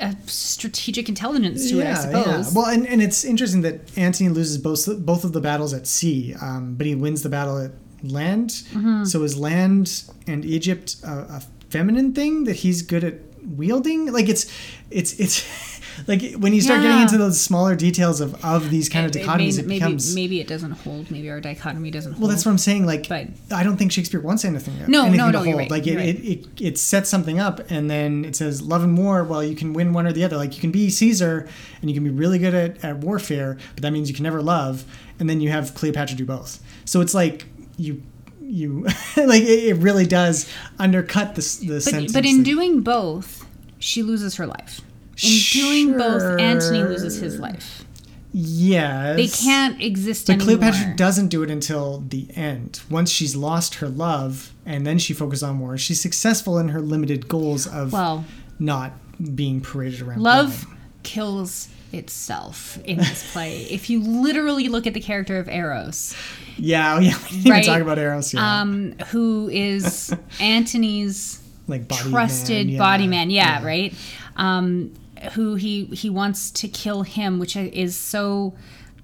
a strategic intelligence to it, I suppose. Well, and, and it's interesting that Antony loses both both of the battles at sea, um, but he wins the battle at land. Mhm. So is land and Egypt a, a feminine thing that he's good at wielding? Like it's it's it's like when you start getting into those smaller details of of these kind of It- it dichotomies, may- it, becomes. maybe it doesn't hold. Maybe our dichotomy doesn't hold. Well, that's what I'm saying. Like, But- I don't think Shakespeare wants anything. No, anything no, to no, you're hold. right, Like it, right. it, it, it sets something up, and then it says love and war. Well, you can win one or the other. Like you can be Caesar, and you can be really good at, at warfare, but that means you can never love. And then you have Cleopatra do both. So it's like you you like it, it really does undercut the s- the but, but in that- doing both, she loses her life. In doing both, Antony loses his life. yes, They can't exist But anymore. Cleopatra doesn't do it until the end. Once she's lost her love, and then she focuses on war. She's successful in her limited goals of Well, not being paraded around. Love kills itself in this play. if you literally look at the character of Eros, Yeah, yeah. We didn't right? talk about Eros. Yeah, Um, who is Antony's like body trusted man, yeah. body man? Yeah, right. Um, who he he wants to kill him, which is so.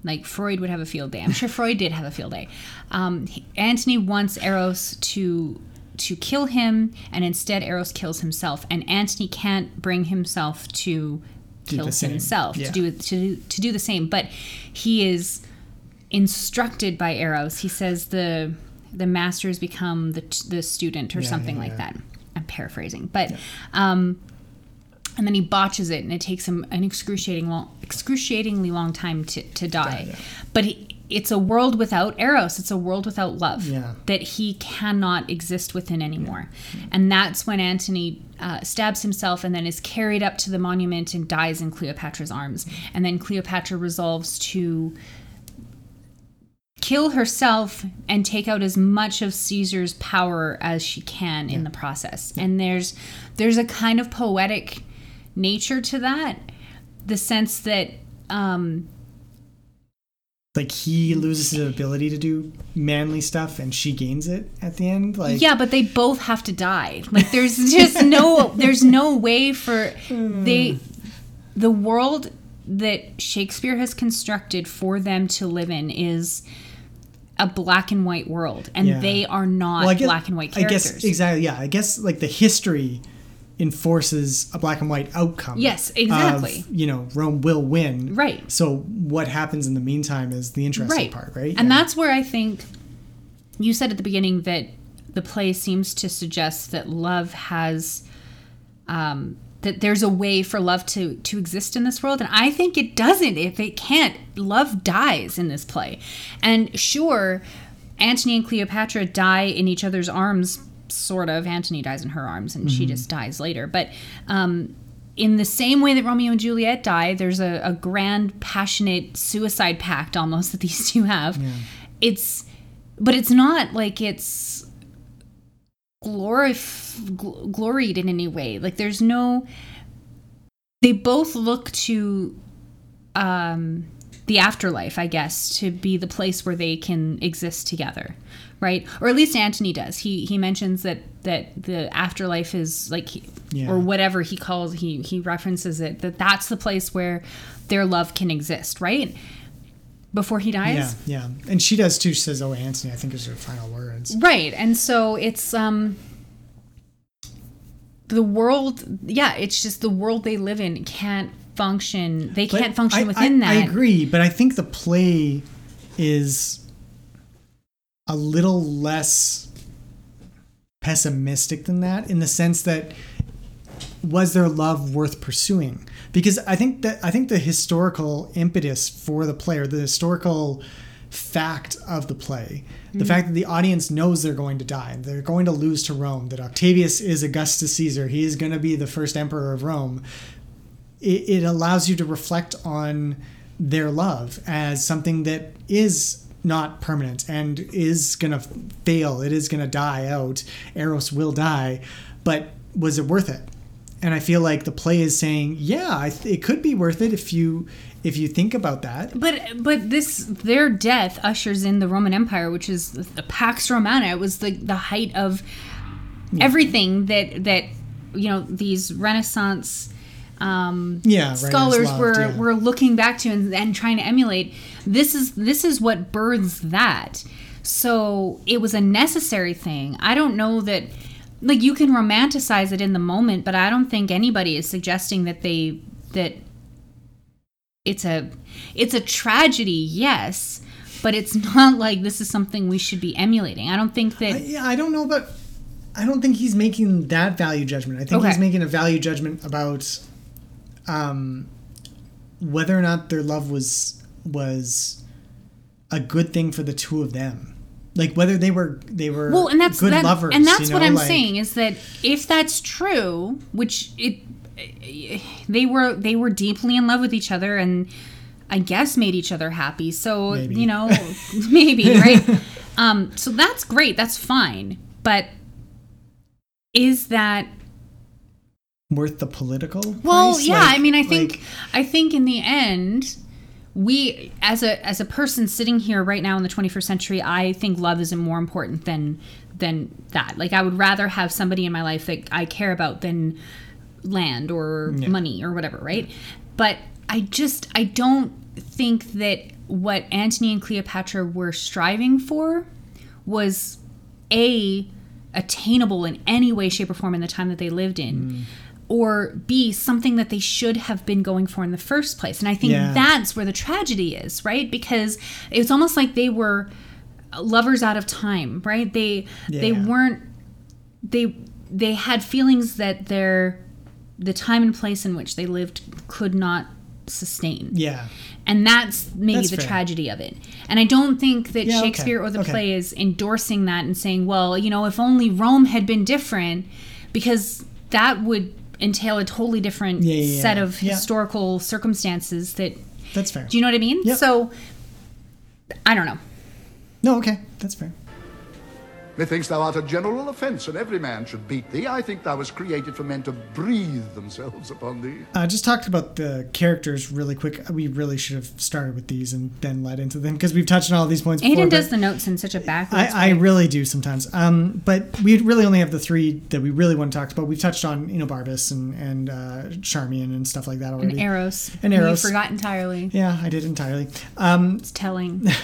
Like Freud would have a field day. I'm sure Freud did have a field day. Um, he- Antony wants Eros to to kill him, and instead Eros kills himself. And Antony can't bring himself to Do kill himself yeah. to do to do, to do the same. But he is instructed by Eros. He says the the masters become the the student or Yeah, something yeah, like that. I'm paraphrasing, but um, and then he botches it, and it takes him an excruciating long, excruciatingly long time to to die. But he, it's a world without Eros. It's a world without love Yeah. that he cannot exist within anymore. And that's when Antony uh, stabs himself and then is carried up to the monument and dies in Cleopatra's arms. And then Cleopatra resolves to kill herself and take out as much of Caesar's power as she can in the process. And there's there's a kind of poetic nature to that, the sense that um, like he loses his ability to do manly stuff, and she gains it at the end. Like yeah, but they both have to die. Like there's just no there's no way for they the world that Shakespeare has constructed for them to live in is a black and white world and Yeah. they are not Well, guess- black and white I characters. guess exactly. Yeah, I guess like the history enforces a black and white outcome. Yes, of, exactly. you know, Rome will win. Right. So what happens in the meantime is the interesting part, right? And Yeah. that's where I think you said at the beginning that the play seems to suggest that love has um that there's a way for love to to exist in this world and I think it doesn't if it can't love dies in this play. And sure Antony and Cleopatra die in each other's arms sort of Antony dies in her arms and she Mhm. just dies later but um in the same way that Romeo and Juliet die, there's a, a grand, passionate suicide pact almost that these two have. It's, but it's not like it's glorif- gl- gloried in any way. Like there's no. They both look to um, the afterlife, I guess, to be the place where they can exist together, right? Or at least Antony does. He he mentions that that the afterlife is like, Yeah. or whatever he calls he he references it that that's the place where their love can exist, right? Before he dies, Yeah, yeah. And she does too. She says, "Oh, Antony," I think is her final words. right? And so it's um the world. Yeah, it's just the world they live in can't function. They But can't function I- within I, that. I agree, but I think the play is a little less pessimistic than that in the sense that was their love worth pursuing? Because I think that I think the historical impetus for the player, the historical fact of the play, the Mm-hmm. fact that the audience knows they're going to die, they're going to lose to Rome, that Octavius is Augustus Caesar, he is going to be the first emperor of Rome. It, it allows you to reflect on their love as something that is not permanent and is going to fail. It is going to die out. Eros will die, but was it worth it? And I feel like the play is saying, yeah, I th- it could be worth it if you if you think about that. But but this their death ushers in the Roman Empire, which is the Pax Romana. It was the the height of everything that that you know these Renaissance um, Yeah, scholars loved, were yeah. were looking back to and, and trying to emulate. This is this is what births that. So it was a necessary thing. I don't know that like you can romanticize it in the moment, but I don't think anybody is suggesting that they that it's a it's a tragedy, yes, but it's not like this is something we should be emulating. I don't think that Yeah, I don't know but I don't think he's making that value judgment. I think he's making a value judgment about um, whether or not their love was was a good thing for the two of them. Like whether they were they were well, and that's good that, lovers. and that's you what I'm like- saying is that if that's true, which it they were they were deeply in love with each other and I guess made each other happy. So Maybe. you know, maybe right. Um, so that's great. That's fine. But is that worth the political. Well, price? yeah. Like- I mean, I think like- I think in the end, we as a as a person sitting here right now in the 21st century, I think love isn't more important than than that. Like I would rather have somebody in my life that I care about than land or Yeah. money or whatever, right? But I just I don't think that what Antony and Cleopatra were striving for was a attainable in any way shape or form in the time that they lived in Mm. Or b something that they should have been going for in the first place and i think Yeah. that's where the tragedy is right because it's almost like they were lovers out of time right they they weren't they they had feelings that their the time and place in which they lived could not sustain yeah. and that's maybe That's the fair. tragedy of it. And I don't think that Yeah, okay, Shakespeare or the okay. play is endorsing that and saying, well, you know, if only Rome had been different, because that would entail a totally different Yeah, yeah, set of historical circumstances that That's fair. do you know what I mean? Yep. So I don't know. No, okay, that's fair. Methinks thou art a general offence, and every man should beat thee. I think thou was created for men to breathe themselves upon thee. Uh, just talked about the characters really quick. We really should have started with these and then led into them because we've touched on all these points. before, Aidan but does the notes in such a backwards I, I really do sometimes. Um, but we really only have the three that we really want to talk about. We've touched on Enobarbus and and uh, Charmian and stuff like that already. and Eros. And Eros. You forgot entirely. Yeah, I did entirely. Um, It's telling.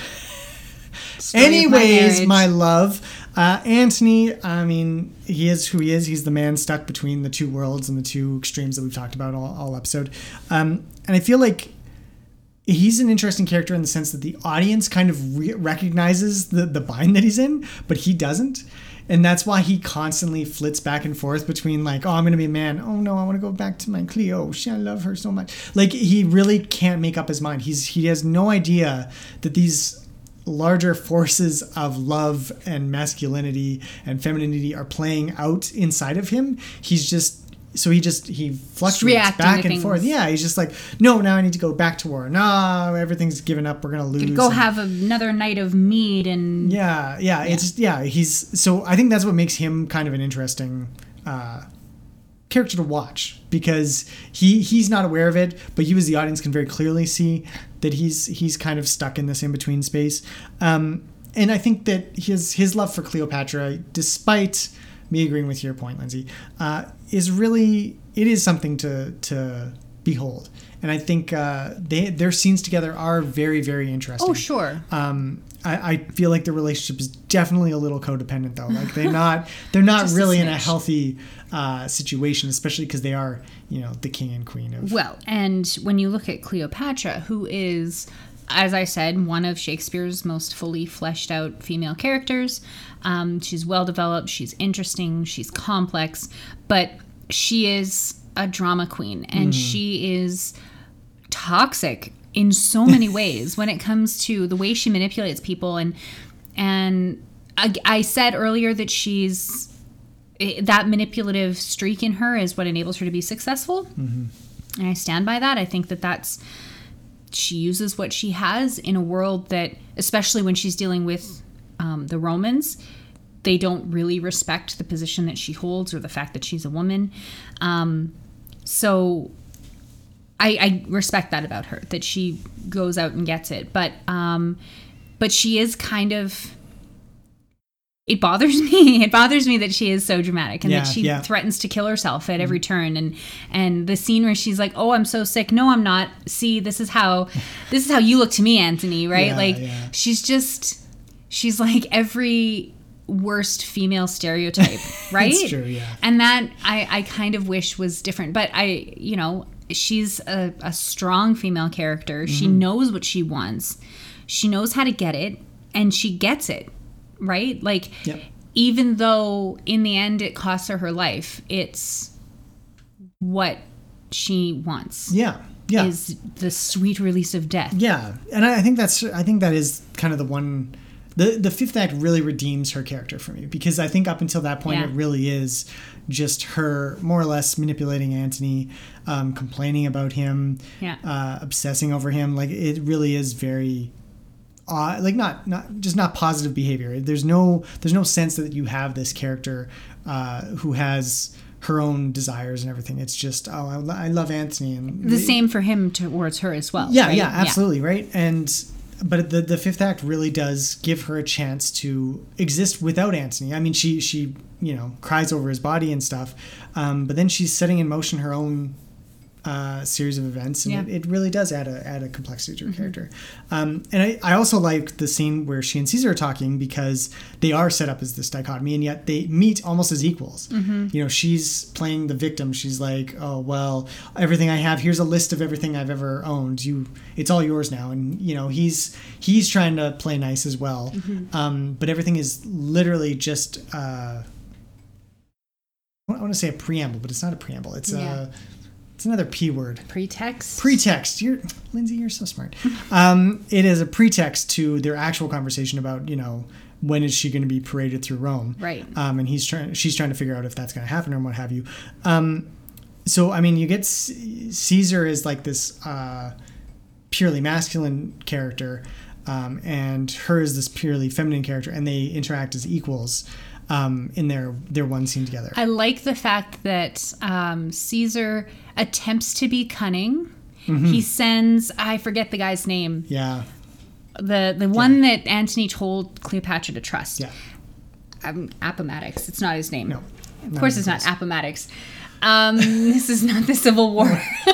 Story anyways, marriage. my, love, uh, Antony. I mean, he is who he is. He's the man stuck between the two worlds and the two extremes that we've talked about all, all episode. Um, and I feel like he's an interesting character in the sense that the audience kind of re- recognizes the the bind that he's in, but he doesn't. And that's why he constantly flits back and forth between like, oh, I'm gonna be a man. Oh no, I want to go back to my Cleo. She, I love her so much. Like he really can't make up his mind. He's he has no idea that these larger forces of love and masculinity and femininity are playing out inside of him. He's just so he just he fluctuates back and forth. Yeah, he's just like, no, now I need to go back to war. No, everything's given up. We're gonna lose. Go And- have another night of mead and yeah, yeah, It's yeah. He's so I think that's what makes him kind of an interesting uh, character to watch because he he's not aware of it, but you as the audience can very clearly see that he's he's kind of stuck in this in between space. Um, and I think that his his love for Cleopatra, despite me agreeing with your point, Lindsay, uh, is really it is something to to behold. And I think uh, they their scenes together are very very interesting. Oh, sure. Um, I, I feel like the relationship is definitely a little codependent though. Like they're not they're not Just a really in a healthy uh, situation, especially because they are you know the king and queen of. Well, and when you look at Cleopatra, who is as I said, one of Shakespeare's most fully fleshed out female characters. Um, she's well developed, she's interesting, she's complex, but she is a drama queen and she is toxic in so many ways when it comes to the way she manipulates people and and I, I said earlier that she's i- that manipulative streak in her is what enables her to be successful and I stand by that. I think that that's she uses what she has in a world that, especially when she's dealing with um, the Romans, they don't really respect the position that she holds or the fact that she's a woman. Um, so I, I respect that about her that she goes out and gets it, but um, but she is kind of. It bothers me. It bothers me that she is so dramatic and Yeah, that she yeah. threatens to kill herself at every turn. And and the scene where she's like oh i'm so sick. No i'm not. See this is how this is how you look to me Antony right? Yeah, like she's just she's like every worst female stereotype right? true, yeah. and that i i kind of wish was different. But i you know she's a, a strong female character. She Mm-hmm. knows what she wants. She knows how to get it and she gets it right like Yep. even though in the end it costs her her life it's what she wants Yeah. Yeah. is the sweet release of death Yeah, and I think that's I think that is kind of the one. The the fifth act really redeems her character for me because I think up until that point Yeah. it really is just her more or less manipulating Antony, um, complaining about him, Yeah. uh, obsessing over him. Like it really is very. Uh, like not not just not positive behavior. There's no there's no sense that you have this character uh, who has her own desires and everything. It's just oh I, I love Antony and the same for him towards her as well yeah, right? yeah, absolutely, right? And but the the fifth act really does give her a chance to exist without Antony. I mean, she she you know cries over his body and stuff, um, but then she's setting in motion her own uh, series of events, and Yeah. Mm-hmm. it, it really does add a add a complexity to her character. Um, and I, I also like the scene where she and Caesar are talking because they are set up as this dichotomy, and yet they meet almost as equals. Mm-hmm. You know, she's playing the victim. She's like, "Oh well, everything I have. Here's a list of everything I've ever owned. You, it's all yours now." And you know, he's he's trying to play nice as well, Mm-hmm. um, but everything is literally just. Uh, I want to say a preamble, but it's not a preamble. It's Yeah. a it's another p word pretext pretext. You're Lindsay. You're so smart. Um, it is a pretext to their actual conversation about you know when is she going to be paraded through Rome, Right. Um, and he's trying. She's trying to figure out if that's going to happen or what have you. Um, so I mean, you get C- Caesar is like this uh, purely masculine character, um, and her is this purely feminine character, and they interact as equals. Um, in their their one scene together. I like the fact that um, Caesar attempts to be cunning. Mm-hmm. He sends I forget the guy's name. yeah, The the one that Antony told Cleopatra to trust. yeah. Um, Appomattox. It's not his name. No, Of course, it's not Appomattox. Um, this is not the Civil War.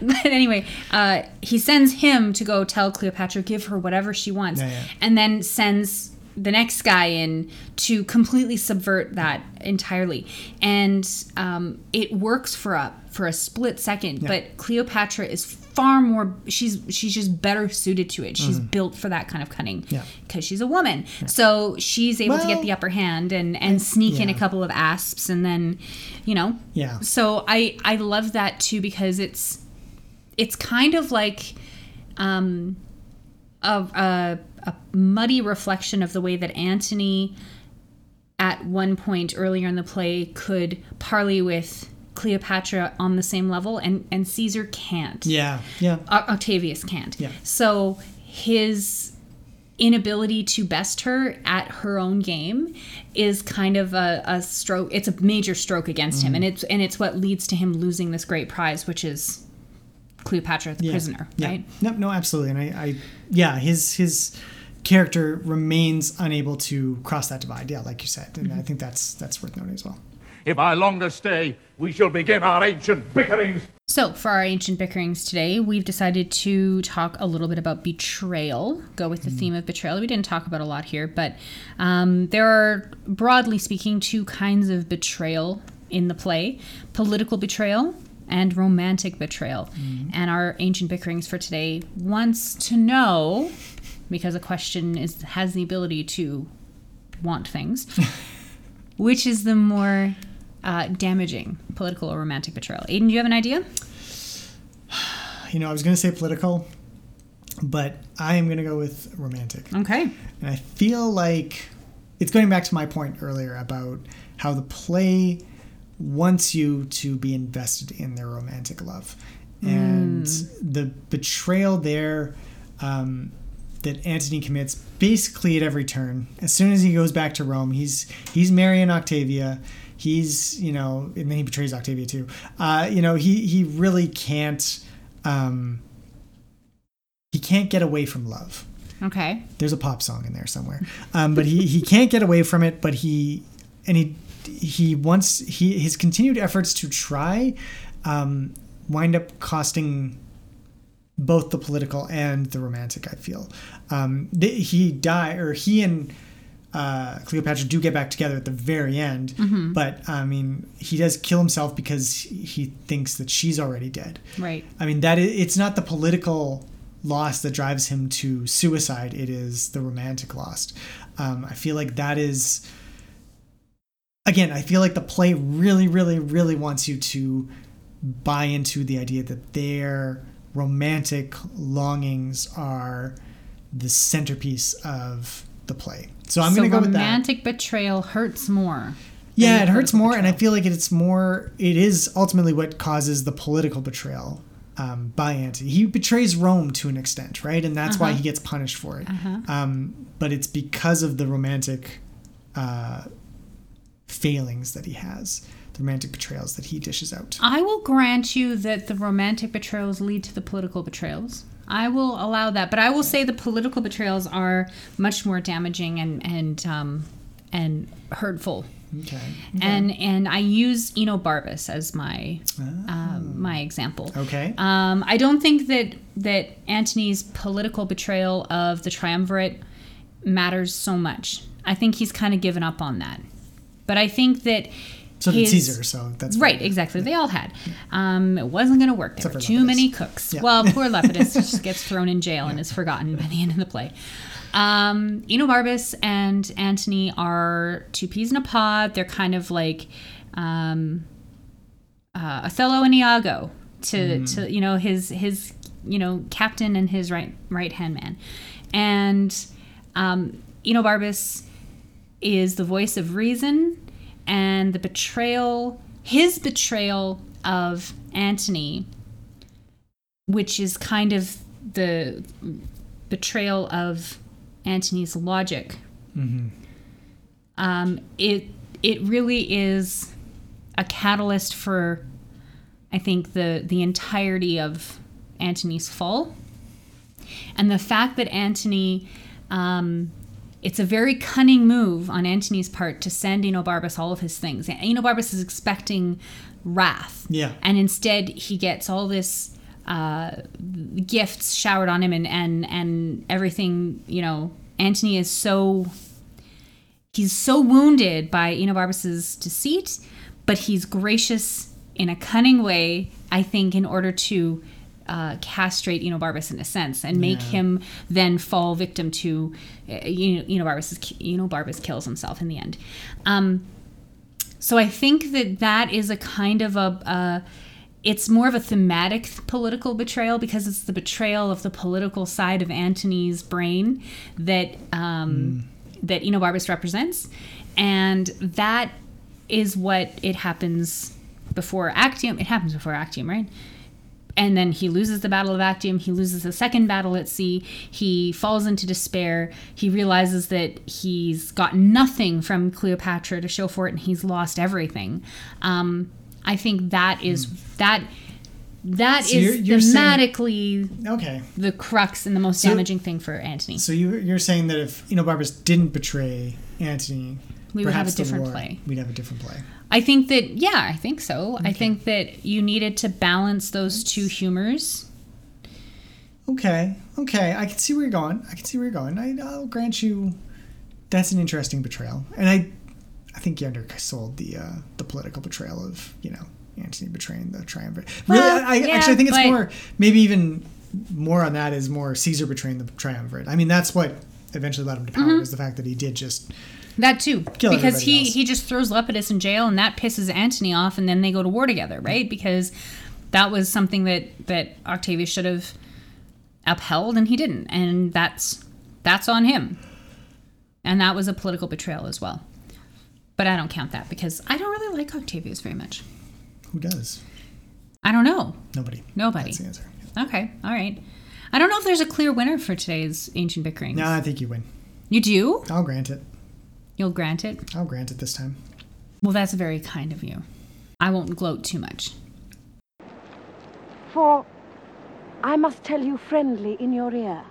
but anyway, uh, he sends him to go tell Cleopatra, give her whatever she wants, Yeah, yeah. and then sends the next guy in to completely subvert that entirely. And um, it works for a for a split second, but Cleopatra is far more she's she's just better suited to it. She's built for that kind of cunning. Yeah. because she's a woman. So she's able to get the upper hand and and sneak in a couple of asps and then, you know. Yeah. So I I love that too because it's it's kind of like um a a, a muddy reflection of the way that Antony at one point earlier in the play could parley with Cleopatra on the same level and and Caesar can't. Yeah, yeah. O- Octavius can't. Yeah. So his inability to best her at her own game is kind of a, a stroke. It's a major stroke against him, Mm-hmm. and it's and it's what leads to him losing this great prize, which is Cleopatra, the yeah. prisoner. Yeah. Right. No, no, absolutely. And I, I, yeah, his his character remains unable to cross that divide. Yeah, like you said, and I think that's that's worth noting as well. If I longer stay, we shall begin our ancient bickerings. So, for our ancient bickerings today, we've decided to talk a little bit about betrayal, go with the theme of betrayal. We didn't talk about a lot here, but um, there are, broadly speaking, two kinds of betrayal in the play political betrayal and romantic betrayal. And our ancient bickerings for today wants to know, because a question is has the ability to want things, which is the more uh, damaging, political or romantic betrayal? Aidan, do you have an idea? You know, I was going to say political, but I am going to go with romantic. Okay. And I feel like it's going back to my point earlier about how the play wants you to be invested in their romantic love. And the betrayal there um, that Antony commits basically at every turn. As soon as he goes back to Rome, he's he's marrying Octavia. He's you know, and then he betrays Octavia too. Uh, you know, he he really can't. Um, he can't get away from love Okay. there's a pop song in there somewhere um, but he, he can't get away from it but he and he he wants he his continued efforts to try um, wind up costing both the political and the romantic i feel um, he die or he and uh, Cleopatra do get back together at the very end, but I mean, he does kill himself because he thinks that she's already dead. Right. I mean that i it's not the political loss that drives him to suicide. It is the romantic loss. Um, I feel like that is again. I feel like the play really, really, really wants you to buy into the idea that their romantic longings are the centerpiece of the play. So I'm so going to go with that. romantic betrayal hurts more. Yeah, it hurts more, and I feel like it's more. It is ultimately what causes the political betrayal um, by Antony. He betrays Rome to an extent, right? And that's why Uh-huh. he gets punished for it. Um, but it's because of the romantic uh, failings that he has, the romantic betrayals that he dishes out. I will grant you that the romantic betrayals lead to the political betrayals. I will allow that, but I will say the political betrayals are much more damaging and and um, and hurtful. Okay. And and I use Eno Enobarbus as my um, my example. Okay. Um, I don't think that that Antony's political betrayal of the triumvirate matters so much. I think he's kind of given up on that. But I think that so did his- Caesar, so that's Right, exactly. They all had. Um, it wasn't going to work. There Except were too many cooks. Yeah. Well, poor Lepidus just gets thrown in jail and is forgotten by the end of the play. Um, Enobarbus and Antony are two peas in a pod. They're kind of like um, uh, Othello and Iago to, to you know his his you know captain and his right right hand man, and um, Enobarbus is the voice of reason and the betrayal his betrayal of Antony which is kind of the betrayal of Antony's logic. Um, it it really is a catalyst for I think the the entirety of Antony's fall. And the fact that Antony um, it's a very cunning move on Antony's part to send Enobarbus all of his things. Enobarbus is expecting wrath. Yeah. And instead he gets all this uh, gifts showered on him and, and and everything, you know, Antony is so he's so wounded by Enobarbus's deceit, but he's gracious in a cunning way, I think, in order to uh, castrate Enobarbus in a sense and make him then fall victim to uh, you know, Enobarbus. Enobarbus kills himself in the end. Um, so I think that that is a kind of a. a it's more of a thematic political betrayal because it's the betrayal of the political side of Antony's brain that um, that Enobarbus represents, and that is what it happens before Actium. It happens before Actium, right? And then he loses the Battle of Actium. He loses the second battle at sea. He falls into despair. He realizes that he's got nothing from Cleopatra to show for it, and he's lost everything. Um, I think that is that that is So you're- you're saying- Okay. the crux and the most So- damaging thing for Antony. So you, you're saying that if you know Enobarbus didn't betray Antony, We would have a different war- play. We'd have a different play. I think that yeah, I think so. I think that you needed to balance those two humors. Okay, okay, I can see where you're going. I can see where you're going. I, I'll grant you that's an interesting betrayal, and I, I think you undersold the uh, the political betrayal of you know Antony betraying the triumvirate. Really, Well, I, I yeah, actually think it's more maybe even more on that is more Caesar betraying the triumvirate. I mean, that's what eventually led him to power Mhm. was the fact that he did just That too, Kill because he else. he just throws Lepidus in jail, and that pisses Antony off, and then they go to war together, right? Because that was something that that Octavius should have upheld, and he didn't, and that's that's on him. And that was a political betrayal as well. But I don't count that because I don't really like Octavius very much. who does I don't know. nobody. Nobody. That's the answer. Okay, all right. I don't know if there's a clear winner for today's ancient bickering. No, I think you win. You do? I'll grant it. You'll grant it? I'll grant it this time. Well, that's very kind of you. I won't gloat too much. For I must tell you friendly in your ear.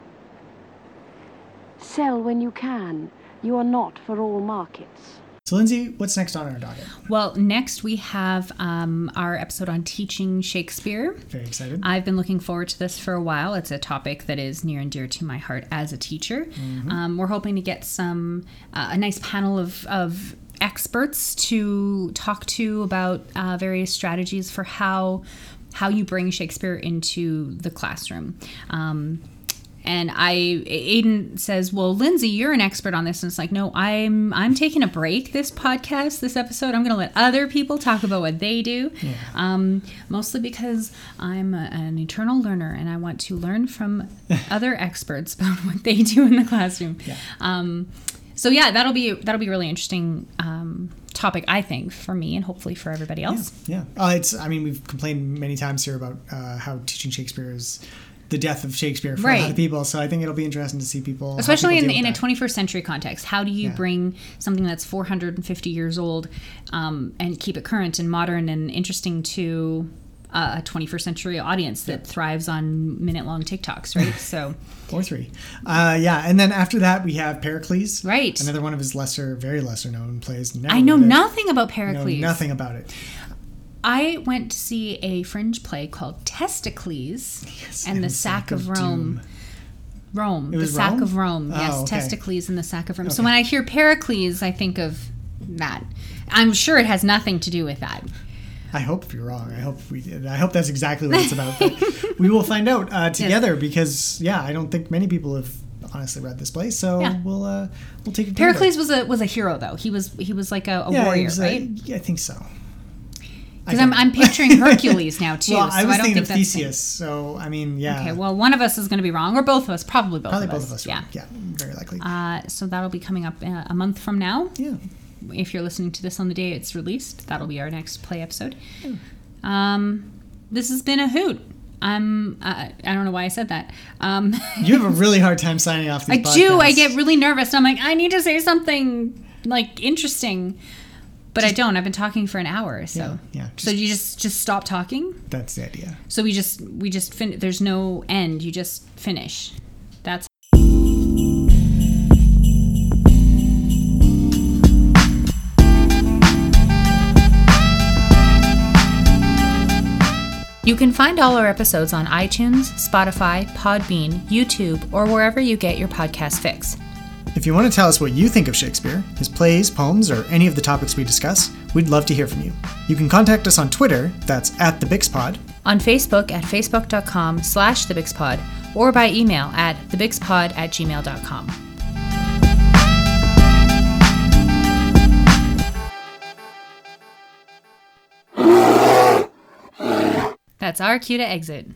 Sell when you can. You are not for all markets. So, Lindsay, what's next on our docket? Well, next we have um, our episode on teaching Shakespeare. Very excited. I've been looking forward to this for a while. It's a topic that is near and dear to my heart as a teacher. Mhm. Um, we're hoping to get some uh, a nice panel of, of experts to talk to about uh, various strategies for how how you bring Shakespeare into the classroom. Um, and I, Aidan says, "Well, Lindsay, you're an expert on this." And it's like, no, I'm I'm taking a break. This podcast, this episode, I'm going to let other people talk about what they do. Um, mostly because I'm a, an eternal learner, and I want to learn from other experts about what they do in the classroom. Um, so yeah, that'll be that'll be a really interesting um, topic, I think, for me and hopefully for everybody else. Yeah, uh, it's. I mean, we've complained many times here about uh, how teaching Shakespeare is the death of Shakespeare for a lot of people. So I think it'll be interesting to see people, especially in, people deal in a 21st century context how do you Yeah. bring something that's 450 years old um, and keep it current and modern and interesting to uh, a 21st century audience that thrives on minute long tiktoks right so or three. Uh, yeah, and then after that we have Pericles. Right. Another one of his lesser, very lesser known plays. Never i know nothing about Know pericles nothing about it. I went to see a fringe play called testicles and, the sack, of, rome rome It the was sack Rome? of rome Oh, yes okay. testicles and the sack of rome so when i hear pericles i think of that i'm sure it has nothing to do with that I hope you're wrong. I hope we did. I hope that's exactly what it's about. We will find out uh, together because yeah, I don't think many people have honestly read this play. So Yeah. we'll uh, we'll take it. Pericles was a was a hero though. He was he was like a, a yeah, warrior, was a- right? yeah, I think so. Because I'm, I'm picturing Hercules now too. Well, so I was don't thinking think of Theseus. So I mean, yeah, Okay, well, one of us is going to be wrong, or both of us, probably both probably of both us. of us. Yeah. yeah, very likely. Uh, so that'll be coming up uh, a month from now. Yeah. If you're listening to this on the day it's released, that'll be our next play episode. Um, this has been a hoot. I'm. Uh, I don't know why I said that. Um, you have a really hard time signing off. I These do. I get really nervous. I'm like, I need to say something like interesting, but I don't. I've been talking for an hour, so Yeah, yeah, so you just just stop talking. That's the idea. So we just we just fin. There's no end. You just finish. That's. You can find all our episodes on iTunes, Spotify, Podbean, YouTube, or wherever you get your podcast fix. If you want to tell us what you think of Shakespeare, his plays, poems, or any of the topics we discuss, we'd love to hear from you. You can contact us on Twitter, that's at the BixPod, On Facebook at facebook.com slash thebixpod, or by email at thebixpod at gmail.com. That's our cue to exit.